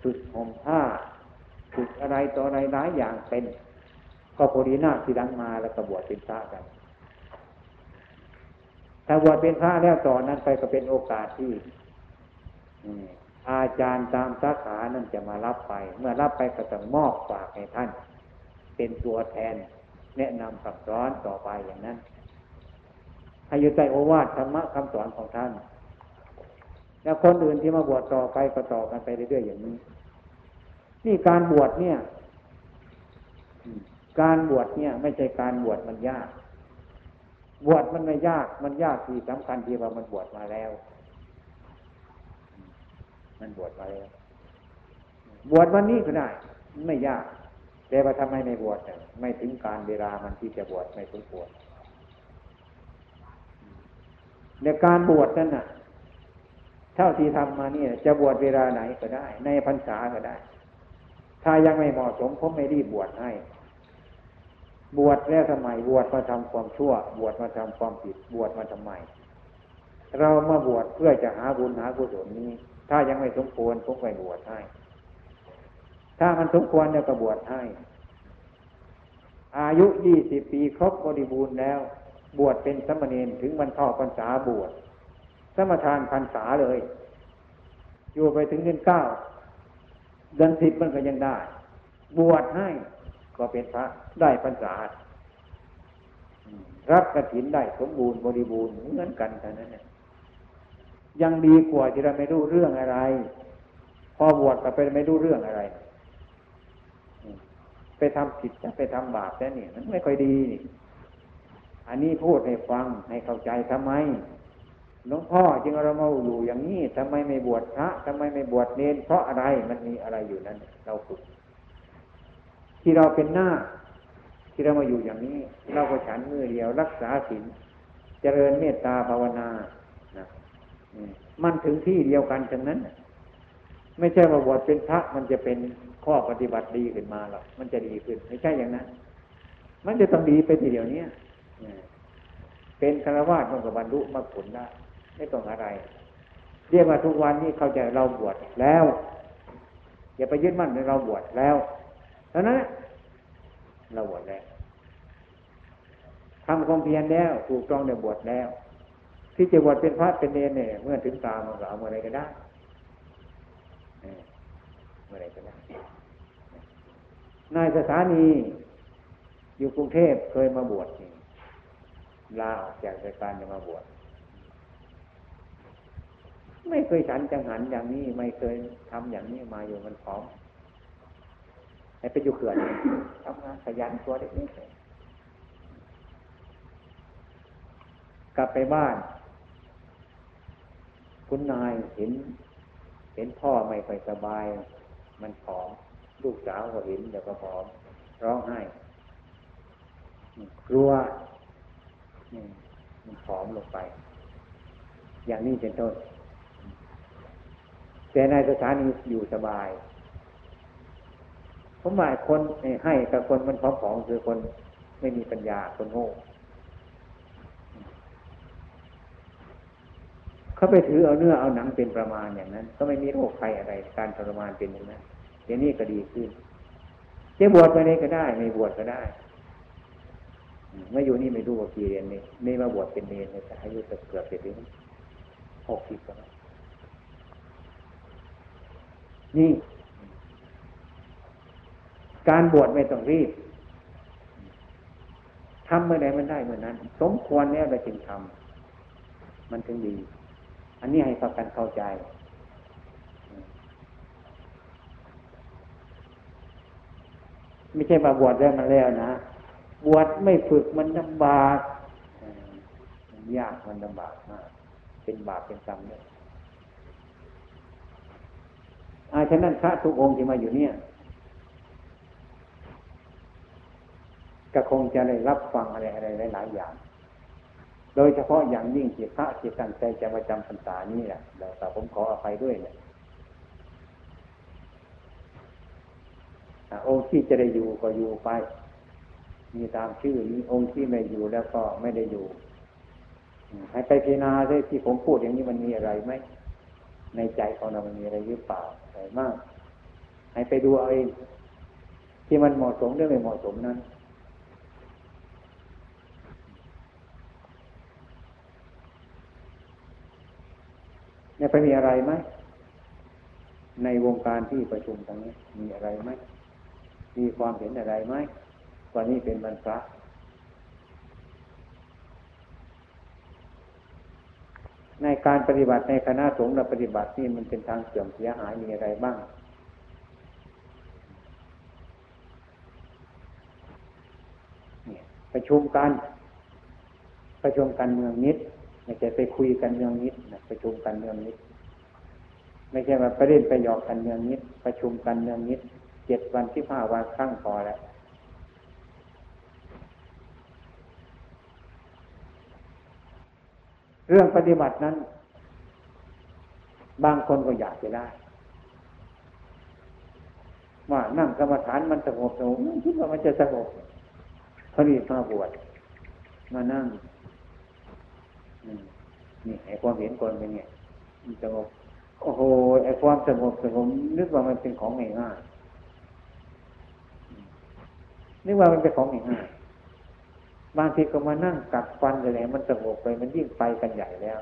ฝึกห่มผ้าฝึกอะไรต่ออะไรหลายอย่างเป็นก็พอดีหน้าที่ดังมาแล้วก็บวชเป็นพระกันถ้าบวชเป็นพระแล้วต่อนนั้นไปก็เป็นโอกาสที่อาจารย์ตามสาขานั้นจะมารับไป เมื่อรับไปก็ต้องมอบฝากให้ท่าน เป็นตัวแทนแนะนำคำสอนต่อไปอย่างนั้นให้อยู่ใจโอวาทธรรมะคำสอนของท่าน แล้วคนอื่นที่มาบวชต่อไปก็ต่อกันไปเรื่อยๆอย่างนี้ นี่การบวชเนี่ย การบวชเนี่ย ไม่ใช่การบวชมันยาก บวชมันไม่ยาก มันยากที่สำคัญที่ว่ามันบวชมาแล้ว มันบวชมาแล้ว บวชวันนี้ก็ได้ ไม่ยาก แต่ว่าทำไมไม่บวชไม่ถึงการเวลามันที่จะบวชไม่ถึงบวชในการบวชนั่นน่ะ เท่าที่ทำมาเนี่ย จะบวชเวลาไหนก็ได้ ในพรรษาก็ได้ ถ้ายังไม่เหมาะสมผมไม่รีบบวชให้ บวชแล้วทำไมบวชมาทำความชั่ว บวชมาทำความผิด บวชมาทำไม เรามาบวชเพื่อจะหาบุญหากุศลนี้ ถ้ายังไม่สมควรผมไปบวชให้ ถ้ามันสมควรเนี่ยก็บวชให้ อายุยี่สิบปีครบบริบูรณ์แล้ว บวชเป็นสมณีนถึงวันเข้าพรรษาบวชสมทานพรรษาเลย อยู่ไปถึงเดือนเก้า เดือนสิบมันก็ยังได้ บวชให้ก็เป็นพระได้พรรษารับกระถินได้สมบูรณ์บริบูรณ์เหมือนกันเท่านั้นเนี่ยยังดีกว่าที่เราไม่รู้เรื่องอะไร พอบวชก็ไปไม่รู้เรื่องอะไร ไปทำผิดจะไปทำบาปแค่นี่มันไม่ค่อยดี อันนี้พูดให้ฟังให้เข้าใจทำไม หลวงพ่อจึงเรามาอยู่อย่างนี้ทำไมไม่บวชพระทำไมไม่บวชเนนเพราะอะไรมันมีอะไรอยู่นั้น เราฝึกที่เราเป็นหน้า ที่เรามาอยู่อย่างนี้ เราก็ฉันมือเดียว รักษาศีลเจริญเมตตาภาวนานะมันถึงที่เดียวกันฉะนั้น ไม่ใช่ว่าบวชเป็นพระมันจะเป็นข้อปฏิบัติดีขึ้นมาหรอกมันจะดีขึ้น ไม่ใช่อย่างนั้น มันจะต้องดีไปทีเดียวนี้เป็นคารวะมันกับบรรลุมรรคผลได้ ไม่ต้องอะไร เรียกว่าทุกวันนี้เขาจะเราบวชแล้ว อย่าไปยึดมั่นในเราบวชแล้วเท่านั้นเราบวชแล้วทำความเพียรแล้วถูกต้องในบวชแล้ว ที่จะบวชเป็นพระเป็นเนรเนี่ยเมื่อถึงตามันก็เอาเมื่อไรก็ได้เมื่อไรก็ได้นายสถานีอยู่กรุงเทพเคยมาบวชลาออกจากราชการจะมาบวช ไม่เคยฉันจังหันอย่างนี้ ไม่เคยทำอย่างนี้มาอยู่มันพร้อมไปอยู่เขื่อนทำงานขยันตัวเล็กๆกลับไปบ้าน คุณนายเห็น เห็นพ่อไม่ค่อยสบาย มันผอม ลูกสาวก็เห็นเดี๋ยวก็ผอม ร้องไห้กลัวมันผอมลงไป อย่างนี้เป็นต้น แต่ในสถานีอยู่สบายผมหมายคนให้กับคนมันพร้อมๆคือคนไม่มีปัญญาคนโง่เขาไปถือเอาเนื้อเอาหนังเป็นประมาณอย่างนั้น ก็ไม่มีโรคภัยอะไร การทรมานเป็นอย่างนั้นเดี๋ยวนี้ก็ดีขึ้นจะบวชไปเลยก็ได้ ไม่บวชก็ได้เมื่ออยู่นี่ไม่รู้ว่ากี่เรียนนี่ไม่มาบวชเป็นเนรเลยอายุเกือบเจ็ดปีหกสิบแล้ว นี่ การบวชไม่ต้องรีบทำเมื่อใดมันได้เมื่อนั้น สมควรแล้วเราจึงทำมันถึงดี อันนี้ให้ฟังกันเข้าใจ ไม่ใช่มาบวชได้มาแล้วนะ บวชไม่ฝึกมันลำบากมันยากมันลำบากมาก เป็นบาปเป็นกรรมเลย อาฉะนั้นพระทุกองค์ที่มาอยู่เนี่ยก็คงจะได้รับฟังอะไรอะไรหลายอย่าง โดยเฉพาะอย่างยิ่งที่พระที่ตั้งใจจะมาจำพรรษานี้แหละแต่ผมขออภัยด้วยเนี่ยองค์ที่จะได้อยู่ก็อยู่ไป มีตามชื่อนี้องค์ที่ไม่อยู่แล้วก็ไม่ได้อยู่ ให้ไปพิจารณาด้วยที่ผมพูดอย่างนี้มันมีอะไรไหมในใจของเรามันมีอะไรหรือเปล่า อะไรมาก ให้ไปดูเอาเอง ที่มันเหมาะสมหรือไม่เหมาะสมนั้น เนี่ยไปมีอะไรไหมในวงการที่ประชุมตรงนี้มีอะไรไหมมีความเห็นอะไรไหมวันนี้เป็นวันพระ ในการปฏิบัติในคณะสงฆ์เราปฏิบัตินี่มันเป็นทางเสื่อมเสียหายมีอะไรบ้างประชุมกัน ประชุมกันเมืองนิดไม่ใช่ไปคุยกันเมืองนิดนะประชุมกันเมืองนิด ไม่ใช่มาไปเล่นไปหยอกกันเมืองนิด ประชุมกันเมืองนิดเจ็ดวันที่ห้าวันครั้งพอแล้ว เรื่องปฏิบัตินั้น บางคนก็อยากจะได้ว่านั่งกรรมฐานมันสงบสงบคิดว่ามันจะสงบพอดีมาบวชมานั่งนี่ไอ้ความเห็นคนเป็นไงสงบโอ้โหไอ้ความสงบสงบนึกว่ามันเป็นของง่ายนึกว่ามันเป็นของง่าย บางทีก็มานั่งกัดฟันอะไรมันสงบไปมันยิ่งไปกันใหญ่แล้ว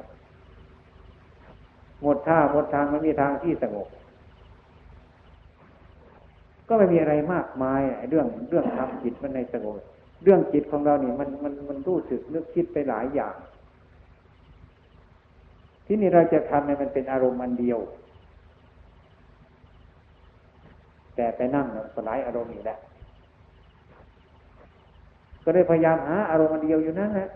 หมดท่าหมดทางมันมีทางที่สงบ ก็ไม่มีอะไรมากมายเรื่องเรื่องทำจิตมันในสงบเรื่องจิตของเราเนี่ยมันมันมันรู้สึกนึกคิดไปหลายอย่าง ที่นี่เราจะทำให้มันเป็นอารมณ์อันเดียว แต่ไปนั่งสลายอารมณ์อีกแล้ว ก็ได้พยายามหาอารมณ์เดียวอยู่นั่นแหละ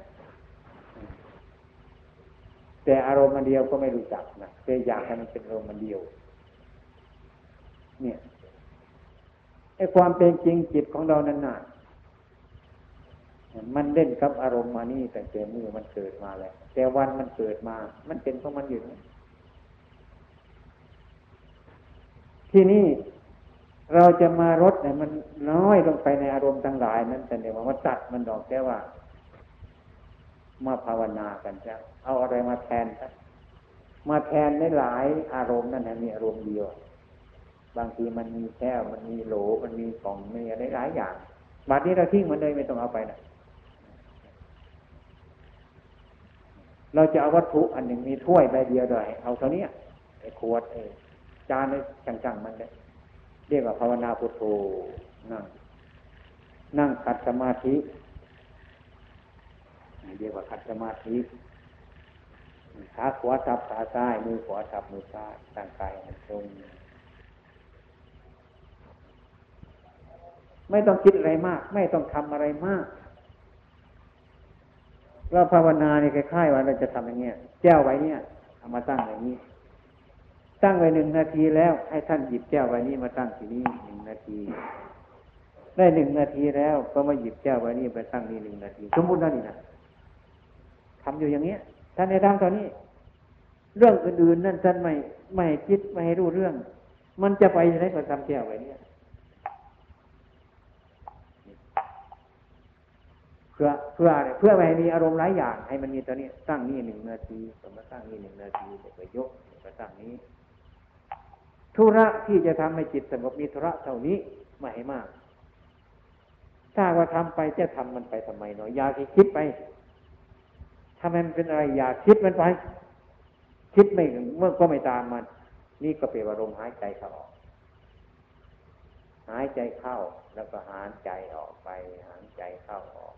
แต่อารมณ์เดียวก็ไม่รู้จักนะแต่อยากให้มันเป็นอารมณ์เดียว เนี่ยไอ้ความเป็นจริงจิตของเรานั้นน่ะมันเล่นกับอารมณ์มานี่แต่แต่มือมันเกิดมาแล้วแต่วันมันเกิดมา มันเป็นของมันอยู่ที่นี่ เราจะมารดเนี่ยมันน้อยลงไปในอารมณ์ทั้งหลายนั้นแต่เดี๋ยวว่าตัดมันดอกแค่ว่า มาภาวนากันจ้ะเอาอะไรมาแทนครับมาแทนในหลายอารมณ์นั่นแหละมีอารมณ์เดียว บางทีมันมีแก้วมันมีโหลมันมีกล่องมีอะไรหลายอย่างบัดนี้เราทิ้งมันเลยไม่ต้องเอาไปนะเราจะเอาวัตถุอันหนึ่งมีถ้วยใบเดียวด้วยเอาเท่านี้ไอ้ขวดไอ้จานไอ้จังๆมันเลย เรียกว่าภาวนาพุทโธนั่งนั่งขัดสมาธิเรียกว่าขัดสมาธิขาขวาทับขาซ้ายมือขวาทับมือซ้ายตั้งกายมันตรงไม่ต้องคิดอะไรมาก ไม่ต้องทำอะไรมากเราภาวนาเนี่ยคล้ายๆว่าเราจะทำอย่างเงี้ยแก้วไว้เนี่ยเอามาตั้งอย่างนี้ ตั้งไว้หนึ่งนาทีแล้ว ให้ท่านหยิบแก้วใบนี้มาตั้งที่นี่หนึ่งนาที ได้หนึ่งนาทีแล้ว ก็มาหยิบแก้วใบนี้ไปตั้งนี่หนึ่งนาที สมมตินั่นนี่นะทำอยู่อย่างเนี้ยท่านในทางตอนนี้ เรื่องอื่นๆนั่นท่านไม่ไม่คิดไม่ให้รู้เรื่อง มันจะไปไหนก็ทำแก้วไว้เนี่ยเพื่อเพื่ออะไรเพื่อไม่ให้มีอารมณ์หลายอย่าง ให้มันมีตอนนี้ตั้งนี่หนึ่งนาทีสมมติตั้งนี่หนึ่งนาทีเดี๋ยวไปยกไปตั้งนี้ ธุระที่จะทำให้จิตสงบมีธุระเท่านี้ไม่ให้มาก ถ้าว่าทำไปจะทำมันไปทำไมเนาะอยากคิดไปทำไมมันเป็นอะไรอยากคิดมันไป คิดไม่เมื่อก็ไม่ตามมัน นี่ก็เป็นอารมณ์หายใจเข้าออกหายใจเข้าแล้วก็หายใจออกไป หายใจเข้าออก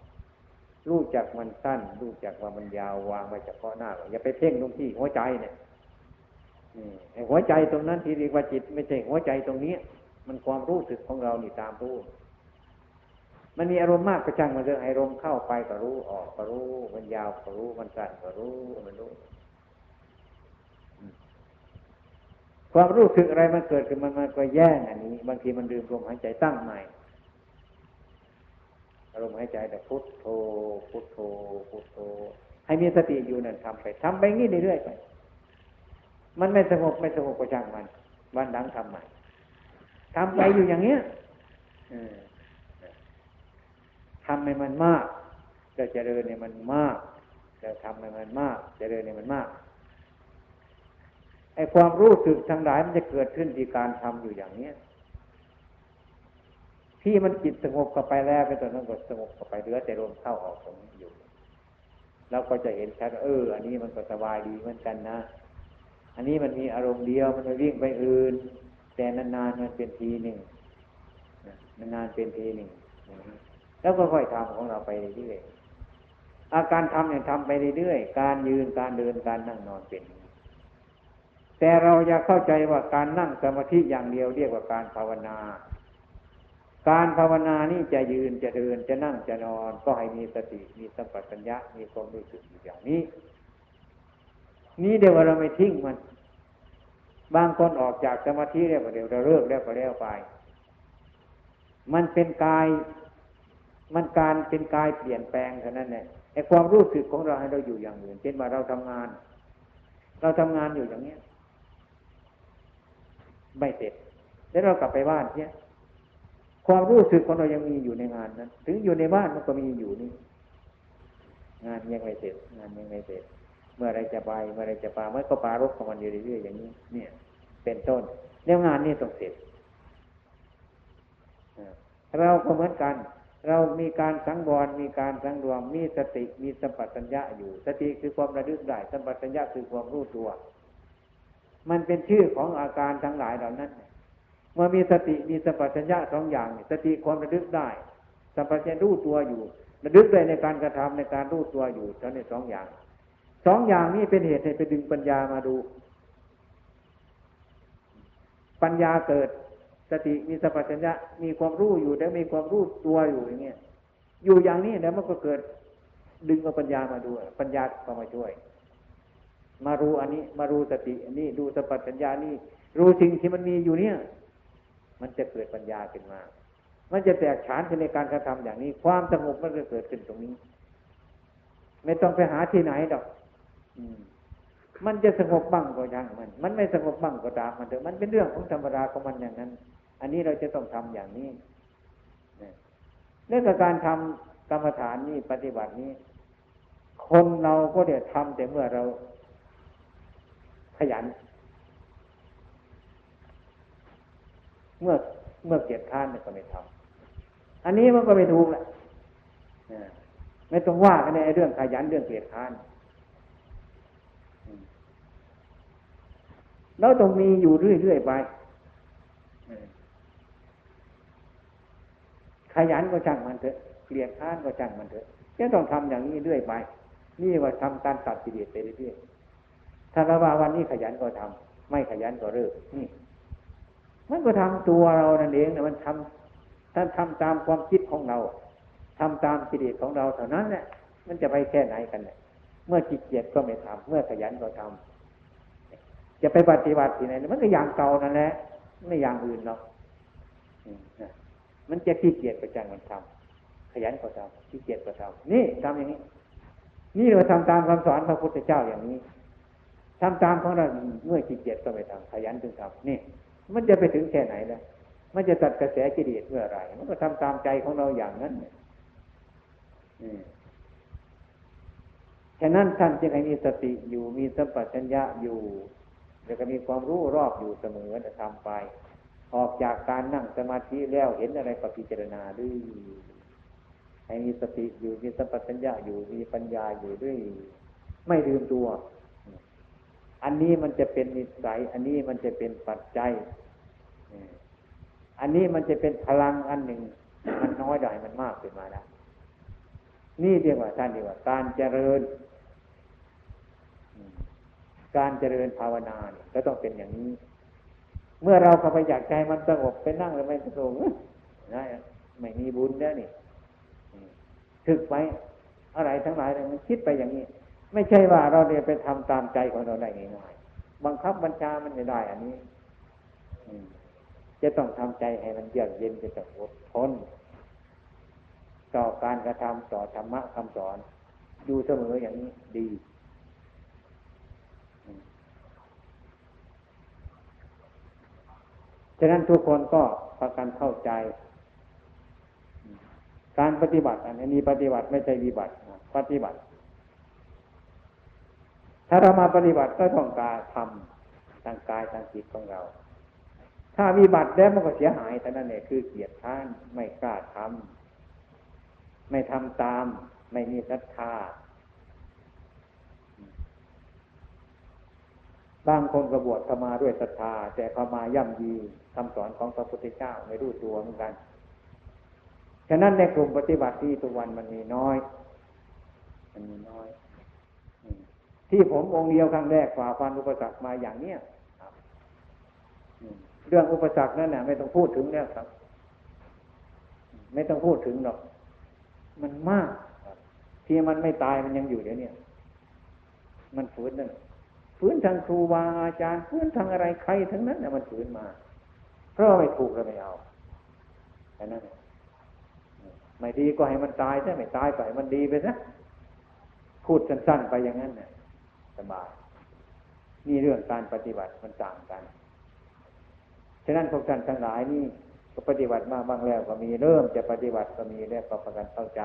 รู้จักมันสั้น รู้จักว่ามันยาววางไว้เฉพาะหน้าอย่าไปเพ่งลงที่หัวใจเนี่ย หัวใจตรงนั้นที่เรียกว่าจิต ไม่ใช่หัวใจตรงนี้ มันความรู้สึกของเรานี่ตามรู้ มันมีอารมณ์มากกระชังมันเรื่องอารมณ์เข้าไปก็รู้ออกก็รู้ มันยาวก็รู้มันสั้นก็รู้มันรู้ ความรู้สึกอะไรมันเกิดขึ้นมันมันก็แย่งอันนี้ บางทีมันลืมลมหายใจตั้งใหม่อารมณ์หายใจแต่พุทโธพุทโธพุทโธให้มีสติอยู่นั่นทำไปทำไปงี้เรื่อยๆไป มันไม่สงบไม่สงบก็ช่างมัน วันหลังทำใหม่ทำไปอยู่อย่างเงี้ยทำให้มันมากจะเจริญเนี่ยมันมากจะทำให้มันมากเจริญเนี่ยมันมากไอ้ความรู้สึกทั้งหลายมันจะเกิดขึ้นที่การทำอยู่อย่างเนี้ยที่มันจิตสงบกับไปแล้วเป็นตอนนั้นก็สงบกับไปเหลือแต่ลมเข้าออกตรงนี้อยู่เราก็จะเห็นชัดเออ อันนี้มันก็สบายดีเหมือนกันนะ อันนี้มันมีอารมณ์เดียวมันไม่วิ่งไปอื่น แต่นานๆมันเป็นทีหนึ่งนานๆเป็นทีหนึ่งแล้วก็ค่อยทำของเราไปเรื่อยๆอาการทำเนี่ยทำไปเรื่อยๆการยืนการเดินการนั่งนอนเป็น แต่เราอยากเข้าใจว่าการนั่งสมาธิอย่างเดียวเรียกว่าการภาวนา การภาวนานี่จะยืนจะเดินจะนั่งจะนอน ก็ให้มีสติมีสัมปชัญญะมีความรู้สึกอย่างนี้ นี่เดี๋ยวเราไม่ทิ้งมัน บางคนออกจากสมาธิแล้วก็เดี๋ยวเราเลิกแล้วก็แล้วไป มันเป็นกาย มันการเป็นกายเปลี่ยนแปลงเท่านั้นแหละไอ้ความรู้สึกของเราให้เราอยู่อย่างอื่นเช่นว่าเราทำงาน เราทำงานอยู่อย่างเนี้ย ไม่เสร็จ แล้วเรากลับไปบ้านเนี่ยความรู้สึกของเรายังมีอยู่ในงานนั้น ถึงอยู่ในบ้านมันก็มีอยู่นี่ งานยังไม่เสร็จ งานยังไม่เสร็จ เมื่อไรจะไปเมื่อไรจะปาเมื่อก็ปารบของมันอยู่เรื่อยๆอย่างนี้ เนี่ย เป็นต้นแล้วงานนี้ต้องเสร็จเราก็เหมือนกัน เรามีการสังวรมีการสังรวม มีสติมีสัมปชัญญะอยู่ สติคือความระลึกได้สัมปชัญญะคือความรู้ตัว มันเป็นชื่อของอาการทั้งหลายเหล่านั้นเมื่อมีสติมีสัมปชัญญะสองอย่างสติความระลึกได้สัมปชัญญะรู้ตัวอยู่ ระลึกได้ในการกระทำในการรู้ตัวอยู่ทั้งในสองอย่าง สองอย่างนี้เป็นเหตุให้ไปดึงปัญญามาดู ปัญญาเกิดสติมีสัมปชัญญะมีความรู้อยู่แล้วมีความรู้ตัวอยู่อย่างเงี้ยอยู่อย่างนี้แล้วมันก็เกิดดึงเอาปัญญามาดูปัญญาก็มาช่วย มารู้อันนี้ มารู้สติอันนี้ดูสปัญญานี่ รู้สิ่งที่มันมีอยู่เนี่ย มันจะเกิดปัญญาขึ้นมา มันจะแตกฉานในการกระทำอย่างนี้ ความสงบมันจะเกิดขึ้นตรงนี้ ไม่ต้องไปหาที่ไหนดอก มันจะสงบบ้างก็ยังมัน มันไม่สงบบ้างก็ตามมันเถอะมันเป็นเรื่องของธรรมดาของมันอย่างนั้น อันนี้เราจะต้องทำอย่างนี้เรื่องการทำกรรมฐานนี้ปฏิบัตินี้ คนเราก็เดี๋ยวทำแต่เมื่อเราขยัน เมื่อเมื่อเกียรข้านก็ไม่ทำอันนี้มันก็ไม่ถูกแหละไม่ต้องว่ากันในเรื่องขยันเรื่องเกียรข้าน เราต้องมีอยู่เรื่อยๆไป ขยันก็ช่างมันเถอะเกลียดข้านก็ช่างมันเถอะจะต้องทำอย่างนี้เรื่อยไป นี่ว่าทำการตัดสิเลสไปเรื่อยๆถ้าเราว่าวันนี้ขยันก็ทำไม่ขยันก็เลิกนี่ มันก็ทำตัวเรานั่นเองนะมันทำท่านทำตามความคิดของเราทำตามกิเลสของเราเท่านั้นแหละมันจะไปแค่ไหนกันเนี่ยเมื่อจิตเกียดก็ไม่ทำเมื่อขยันก็ทำ จะไปปฏิบัติที่ไหนมันก็อย่างเก่านั่นแหละไม่อย่างอื่นหรอกมันจะขี้เกียจประจังมันทำขยันก็ทำขี้เกียจก็ทำนี่ทำอย่างนี้ นี่เราทำตามคำสอนพระพุทธเจ้าอย่างนี้ทำตามของเราเมื่อขี้เกียจก็ไม่ทำขยันจึงทำนี่ มันจะไปถึงแค่ไหนแล้วมันจะตัดกระแสกิเลสเมื่อไรมันก็ทำตามใจของเราอย่างนั้นเนี่ยฉะนั้นท่านจึงให้มีสติอยู่มีสัมปชัญญะอยู่ แล้วก็มีความรู้รอบอยู่เสมอจะทำไป ออกจากการนั่งสมาธิแล้วเห็นอะไรก็พิจารณาด้วยให้มีสติอยู่มีสัมปชัญญะอยู่มีปัญญาอยู่ด้วย ไม่ลืมตัว อันนี้มันจะเป็นนิสัย อันนี้มันจะเป็นปัจจัยอันนี้มันจะเป็นพลังอันหนึ่ง มันน้อยได้มันมากขึ้นมาแล้วนี่เรียกว่าท่านเรียกว่าการเจริญ การเจริญภาวนาเนี่ยก็ต้องเป็นอย่างนี้ เมื่อเราเข้าไปอยากใจมันสงบไปนั่งแล้วไม่สงบนะไม่มีบุญแล้วนี่ถึกไปอะไรทั้งหลายมันคิดไปอย่างนี้ ไม่ใช่ว่าเราเนี่ยไปทำตามใจของเราได้ง่ายๆบังคับบัญชามันไม่ได้ อันนี้จะต้องทำใจให้มันเยือกเย็นจะต้องอดทนต่อการกระทำต่อธรรมะคำสอน อยู่เสมออย่างนี้ดี ฉะนั้นทุกคนก็ประกันเข้าใจ การปฏิบัติอันนี้ปฏิบัติไม่ใช่วิบัติปฏิบัติ ถ้าเรามาปฏิบัติก็ต้องการทำทางกายทางจิตของเรา ถ้าวิบัติแล้วมันก็เสียหายแต่นั่นเองคือเกียรติท่านไม่กล้าทำไม่ทำตาม ไม่มีศรัทธา บางคนกระบวชเข้ามาด้วยศรัทธา แต่เข้ามาย่ำยีคำสอนของพระพุทธเจ้าไม่รู้ตัวเหมือนกัน ฉะนั้นในกลุ่มปฏิบัติที่ทุกวันมันมีน้อย มันมีน้อย ที่ผมองค์เดียวครั้งแรกฝ่าฟันอุปสรรคมาอย่างเนี้ยเรื่องอุปสรรคนั่นน่ะไม่ต้องพูดถึงแล้วครับ ไม่ต้องพูดถึงหรอก มันมากที่มันไม่ตายมันยังอยู่เดี๋ยวนี้มันฝืนนั่น ฝืนทางครูบาอาจารย์ฝืนทางอะไรใครทั้งนั้นน่ะมันฝืนมา เพราะไม่ถูกเราไม่เอาแค่นั้นไม่ดีก็ให้มันตายถ้าไม่ตายไปมันดีไปนะพูดสั้นๆไปอย่างนั้นเนี่ยสบายนี่เรื่องการปฏิบัติมันต่างกัน ฉะนั้นพวกท่านทั้งหลายนี่ก็ปฏิบัติมาบ้างแล้วก็มีเริ่มจะปฏิบัติก็มีแล้วก็ประกันเข้าใจ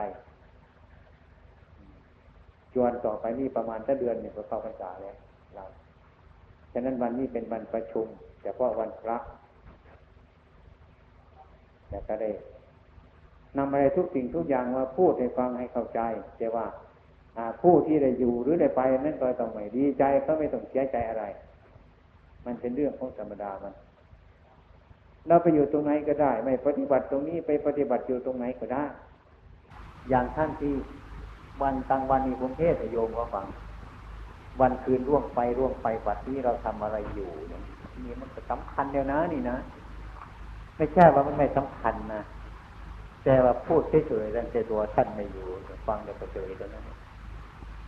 จวนต่อไปนี่ประมาณตั้งเดือนเนี่ยก็เข้าพรรษาแล้ว เราฉะนั้นวันนี้เป็นวันประชุมเฉพาะวันพระแล้วก็ได้นำอะไรทุกสิ่งทุกอย่างมาพูดให้ฟังให้เข้าใจแต่ว่าผู้ที่ได้อยู่หรือได้ไปนั่นก็ต้องไม่ดีใจก็ไม่ต้องเสียใจอะไร มันเป็นเรื่องของธรรมดามัน เราไปอยู่ตรงไหนก็ได้ ไม่ปฏิบัติตรงนี้ไปปฏิบัติอยู่ตรงไหนก็ได้ อย่างท่านที่วันตังวันนี้ผมเทศโยมก็ฟัง วันคืนร่วงไปร่วงไปปัดนี้เราทำอะไรอยู่เนี่ยนี่มันสำคัญเดียวนะนี่นะไม่ใช่ว่ามันไม่สำคัญนะแต่ว่าพูดเฉยๆแต่ตัวท่านไม่อยู่ฟังแต่เฉยๆตรงนั้น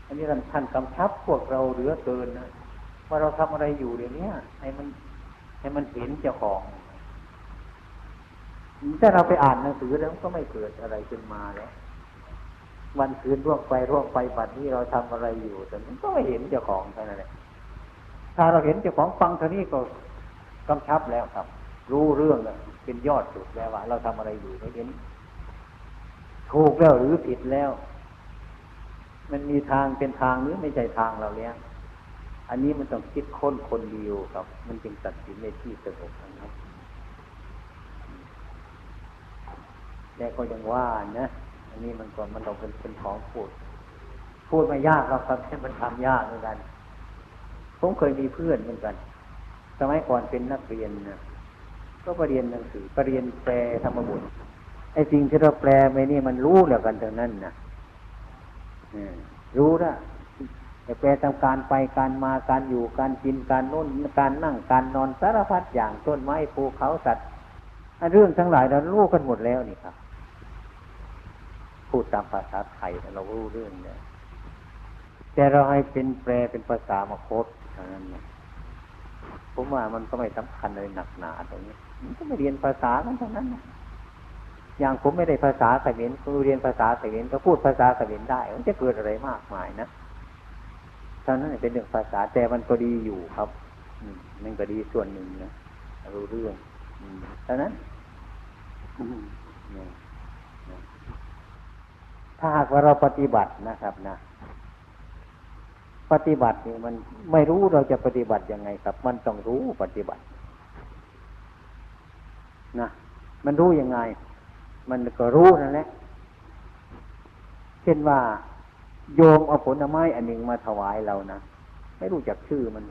อันนี้ท่านท่านกำชับพวกเราเหลือเกินนะว่าเราทำอะไรอยู่เดี๋ยวนี้ให้มันให้มันเห็นเจ้าของถ้าเราไปอ่านหนังสือแล้วก็ไม่เกิดอะไรขึ้นมาแล้ว วันคืนร่วงไปร่วงไปบัดนี้เราทำอะไรอยู่แต่มันก็ไม่เห็นเจ้าของเท่านั้นแหละถ้าเราเห็นเจ้าของฟังเท่านี้ก็กำชับแล้วครับ รู้เรื่องแล้วเป็นยอดสุดแล้วว่า เราทำอะไรอยู่ไม่เห็นถูกแล้วหรือผิดแล้ว มันมีทางเป็นทางหรือไม่ใช่ทางเราเลี้ยอันนี้มันต้องคิดค้นคนเดียวครับ มันจึงตัดสินในที่สงบนะครับแต่ก็ยังว่านะ อันนี้มันก็มันต้องเป็นเป็นของพูด พูดม่ยากเราครับแค่มันทำยากเหมือนกัน ผมเคยมีเพื่อนเหมือนกัน สมัยก่อนเป็นนักเรียนนะก็ไปเรียนหนังสือไปเรียนแปลธรรมบุตรไอ้สิ่งที่เราแปลไปนี่มันรู้แล้วกันทั้งนั้นนะรู้ละแต่แปลตามการไปการมาการอยู่การกินการน้นการนั่งการนอนสารพัดอย่างต้นไม้ภูเขาสัตว์เรื่องทั้งหลายเรารู้กันหมดแล้วนี่ครับ พูดตามภาษาไทยเรารู้เรื่องเนี่ยแต่เราให้เป็นแปลเป็นภาษามาคตเท่านั้นผมว่ามันก็ไม่สำคัญเลยหนักหนาตรงนี้มันก็ไม่เรียนภาษากันเท่านั้นอย่างผมไม่ได้ภาษาเขมรผมเรียนภาษาเขมรก็พูดภาษาเขมรได้ มันจะเกิดอะไรมากมายนะเท่านั้นเป็นเรื่องภาษาแต่มันก็ดีอยู่ครับมมันก็ดีส่วนหนึ่งนะรู้เรื่องเท่านั้น ถ้าหากว่าเราปฏิบัตินะครับนะ ปฏิบัตินี่มันไม่รู้เราจะปฏิบัติยังไงครับ มันต้องรู้ปฏิบัติ นะมันรู้ยังไง มันก็รู้นั่นแหละเช่นว่าโยมเอาผลไม้อันหนึ่งมาถวายเรานะไม่รู้จักชื่อมัน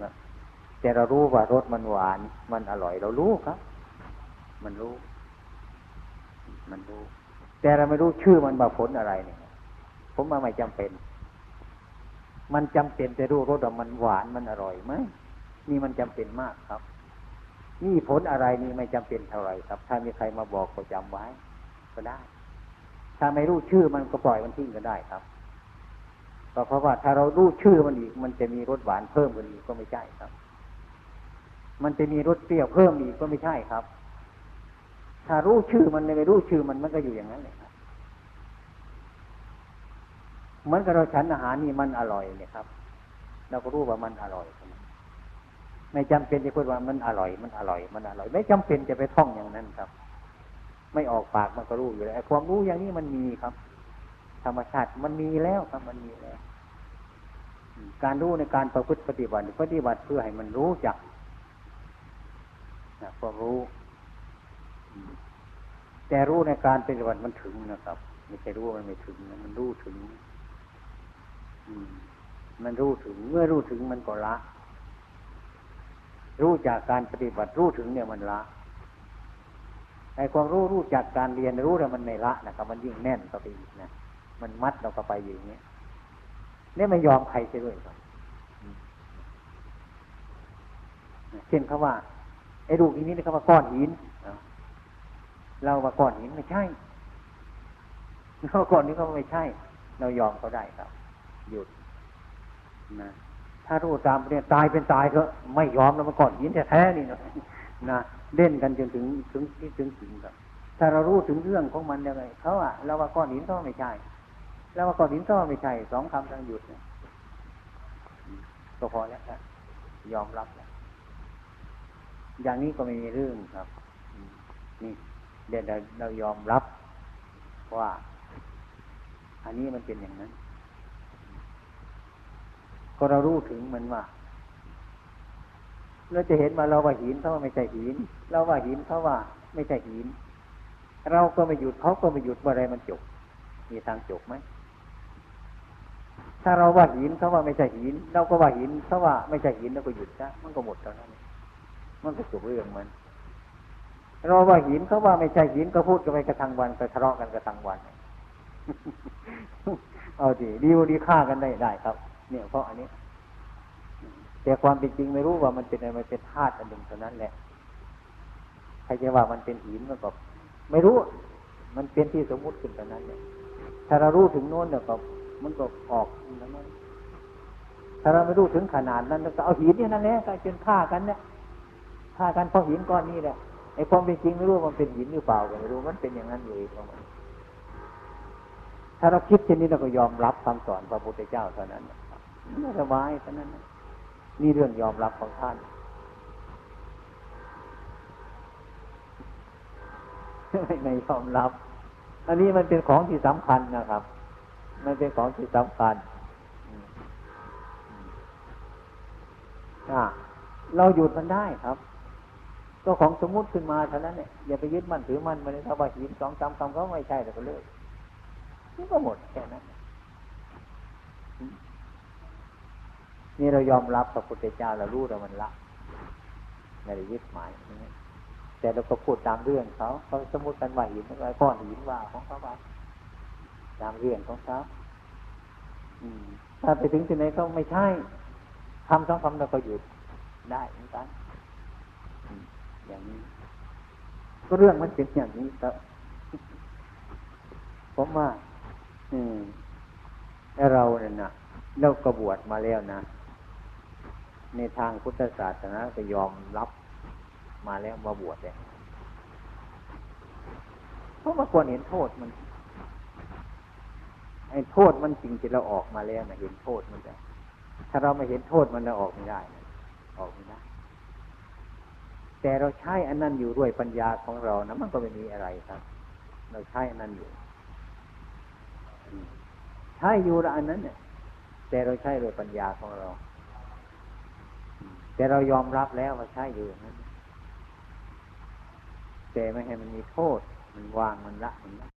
แต่เรารู้ว่ารสมันหวาน มันอร่อยเรารู้ครับ มันรู้ มันรู้ แต่เราไม่รู้ชื่อมันว่าผลอะไรเนี่ยผมว่าไม่จำเป็น มันจำเป็นแต่รู้รสว่ามันหวานมันอร่อยไหมนี่มันจำเป็นมากครับ นี่ผลอะไรนี่ไม่จำเป็นเท่าไรครับ ถ้ามีใครมาบอกก็จำไว้ ก็ได้ ถ้าไม่รู้ชื่อมันก็ปล่อยมันทิ้งก็ได้ครับก็เพราะว่าถ้าเรารู้ชื่อมันอีก มันจะมีรสหวานเพิ่มขึ้นอีกก็ไม่ใช่ครับ มันจะมีรสเปรี้ยวเพิ่มอีกก็ไม่ใช่ครับ ถ้ารู้ชื่อมันไม่รู้ชื่อมันมันก็อยู่อย่างนั้นเลยครับเหมือนกับเราฉันอาหารนี่มันอร่อยเนี่ยครับ เราก็รู้ว่ามันอร่อยไม่จำเป็นจะพูดว่ามันอร่อย มันอร่อย มันอร่อย ไม่จำเป็นจะไปท่องอย่างนั้นครับ ไม่ออกปากมันก็รู้อยู่แล้วความรู้อย่างนี้มันมีครับ ธรรมชาติมันมีแล้วครับ มันมีแล้ว การรู้ในการประพฤติปฏิบัติปฏิบัติเพื่อให้มันรู้จักนะความรู้ แต่รู้ในการปฏิบัติมันถึงนะครับไม่ใช่รู้มันไม่ถึงมันรู้ถึง อืม มันรู้ถึง เมื่อรู้ถึงมันก็ละ รู้จากการปฏิบัติรู้ถึงเนี่ยมันละไอ้ความรู้รู้จากการเรียนรู้แล้วมันไม่ละนะครับ มันยิ่งแน่นต่อไปอีกนะมันมัดเราก็ไปอย่างนี้นี่ไม่ยอมใครไปด้วยครับเช่นเขาว่าไอ้ลูกอีนี้เขาว่าก้อนหิน เราว่าก้อนหินไม่ใช่เราก้อนนี้เขาไม่ใช่ เรายอมเขาได้ครับ หยุดนะถ้ารู้ตามเนี่ยตายเป็นตายก็ไม่ยอมแล้วมาก้อนหินแท้ๆนี่นะนะเล่นกันจนถึงถึงที่ถึงถึงครับ ถ้าเรารู้ถึงเรื่องของมันยังไงเขาอะเราว่าก้อนหินเขาไม่ใช่แล้วว่าก้อนหินก็ไม่ใช่สองคำทั้งหยุดเนี่ยก็พอแล้วครับยอมรับแล้วอย่างนี้ก็ไม่มีเรื่องครับนี่ เดี๋ยวเราเรายอมรับว่า อันนี้มันเป็นอย่างนั้น ก็เรารู้ถึงมันว่าเราจะเห็นว่าเราว่าหินเขาว่าไม่ใช่หิน เราว่าหินเขาว่าไม่ใช่หิน เราก็ไม่หยุดเขาก็ไม่หยุดว่าอะไรมันจบ มีทางจบไหมถ้าเราว่าหินเขาว่าไม่ใช่หิน เราก็ว่าหินเขาว่าไม่ใช่หินแล้วก็หยุดซะมันก็หมดตอนนั้นมันก็จบเรื่องมัน เราว่าหินเขาว่าไม่ใช่หินก็พูดกันไปกระทังวันก็ทะเลาะกันกระทังวัน เอาดีดีดีฆ่ากันได้ได้ครับ เนี่ยเพราะอันนี้ แต่ความเป็นจริงไม่รู้ว่ามันเป็นอะไรมันเป็นธาตุอันหนึ่งเท่านั้นแหละใครจะว่ามันเป็นหินมันก็ไม่รู้ มันเป็นที่สมมุติขึ้นเท่านั้นเนี่ยถ้าเรารู้ถึงโน้นเนี่ยก็มันก็ออกนั้นถ้าเราไม่รู้ถึงขนาดนั้นเราก็เอาหินนี่นั่นแหละก็จนฆ่ากันเนี่ยฆ่ากันเพราะหินก้อนนี้แหละ ไอ้ความเป็นจริงไม่รู้มันเป็นหินหรือเปล่าก็ไม่รู้มันเป็นอย่างนั้นอยู่อีกประมาณถ้าเราคิดเช่นนี้เราก็ยอมรับคำสอนพระพุทธเจ้าเท่านั้นไม่สบายเท่านั้นนี่เรื่องยอมรับของท่านไม่ยอมรับ อันนี้มันเป็นของที่สำคัญนะครับ มันเป็นของที่สำคัญเราหยุดมันได้ครับ ก็ของสมมุติขึ้นมาเท่านั้นเนี่ยอย่าไปยึดมั่นถือมั่นมันถ้าว่าหินสองสามคำก็ไม่ใช่แต่ก็เลยนี่ก็หมดแค่นั้นนี่เรายอมรับพระพุทธเจ้าเรารู้เรามันละไม่ได้ยึดหมายแต่เราก็พูดตามเรื่องเขาเขาสมมติกันว่าหินอะไรก้อนหินว่าของเขาว่าตามเรื่องของเขาถ้าไปถึงที่ไหนก็ไม่ใช่ทำสองคำเราก็หยุดได้เหมือนกัน อย่างนี้ ก็เรื่องมันเป็นอย่างนี้ครับผมว่า อืมเราเนี่ยนะเรากระบวดมาแล้วนะ ในทางพุทธศาสนาก็ยอมรับมาแล้วมาบวชเนี่ยเพราะว่าควรเห็นโทษมันไอ้โทษมันจริงที่เราออกมาแล้วนะเห็นโทษมันจะถ้าเราไม่เห็นโทษมันเราออกไม่ได้นะออกไม่ได้ แต่เราใช้อันนั้นอยู่ด้วยปัญญาของเรานะมันก็ไม่มีอะไรครับ เราใช้อันนั้นอยู่ใช้อยู่ละอันนั้นเนี่ย แต่เราใช้ด้วยปัญญาของเรา แต่เรายอมรับแล้วว่าใช้อยู่นั้นแต่ไม่ให้มันมีโทษ มันวางมันละมันละ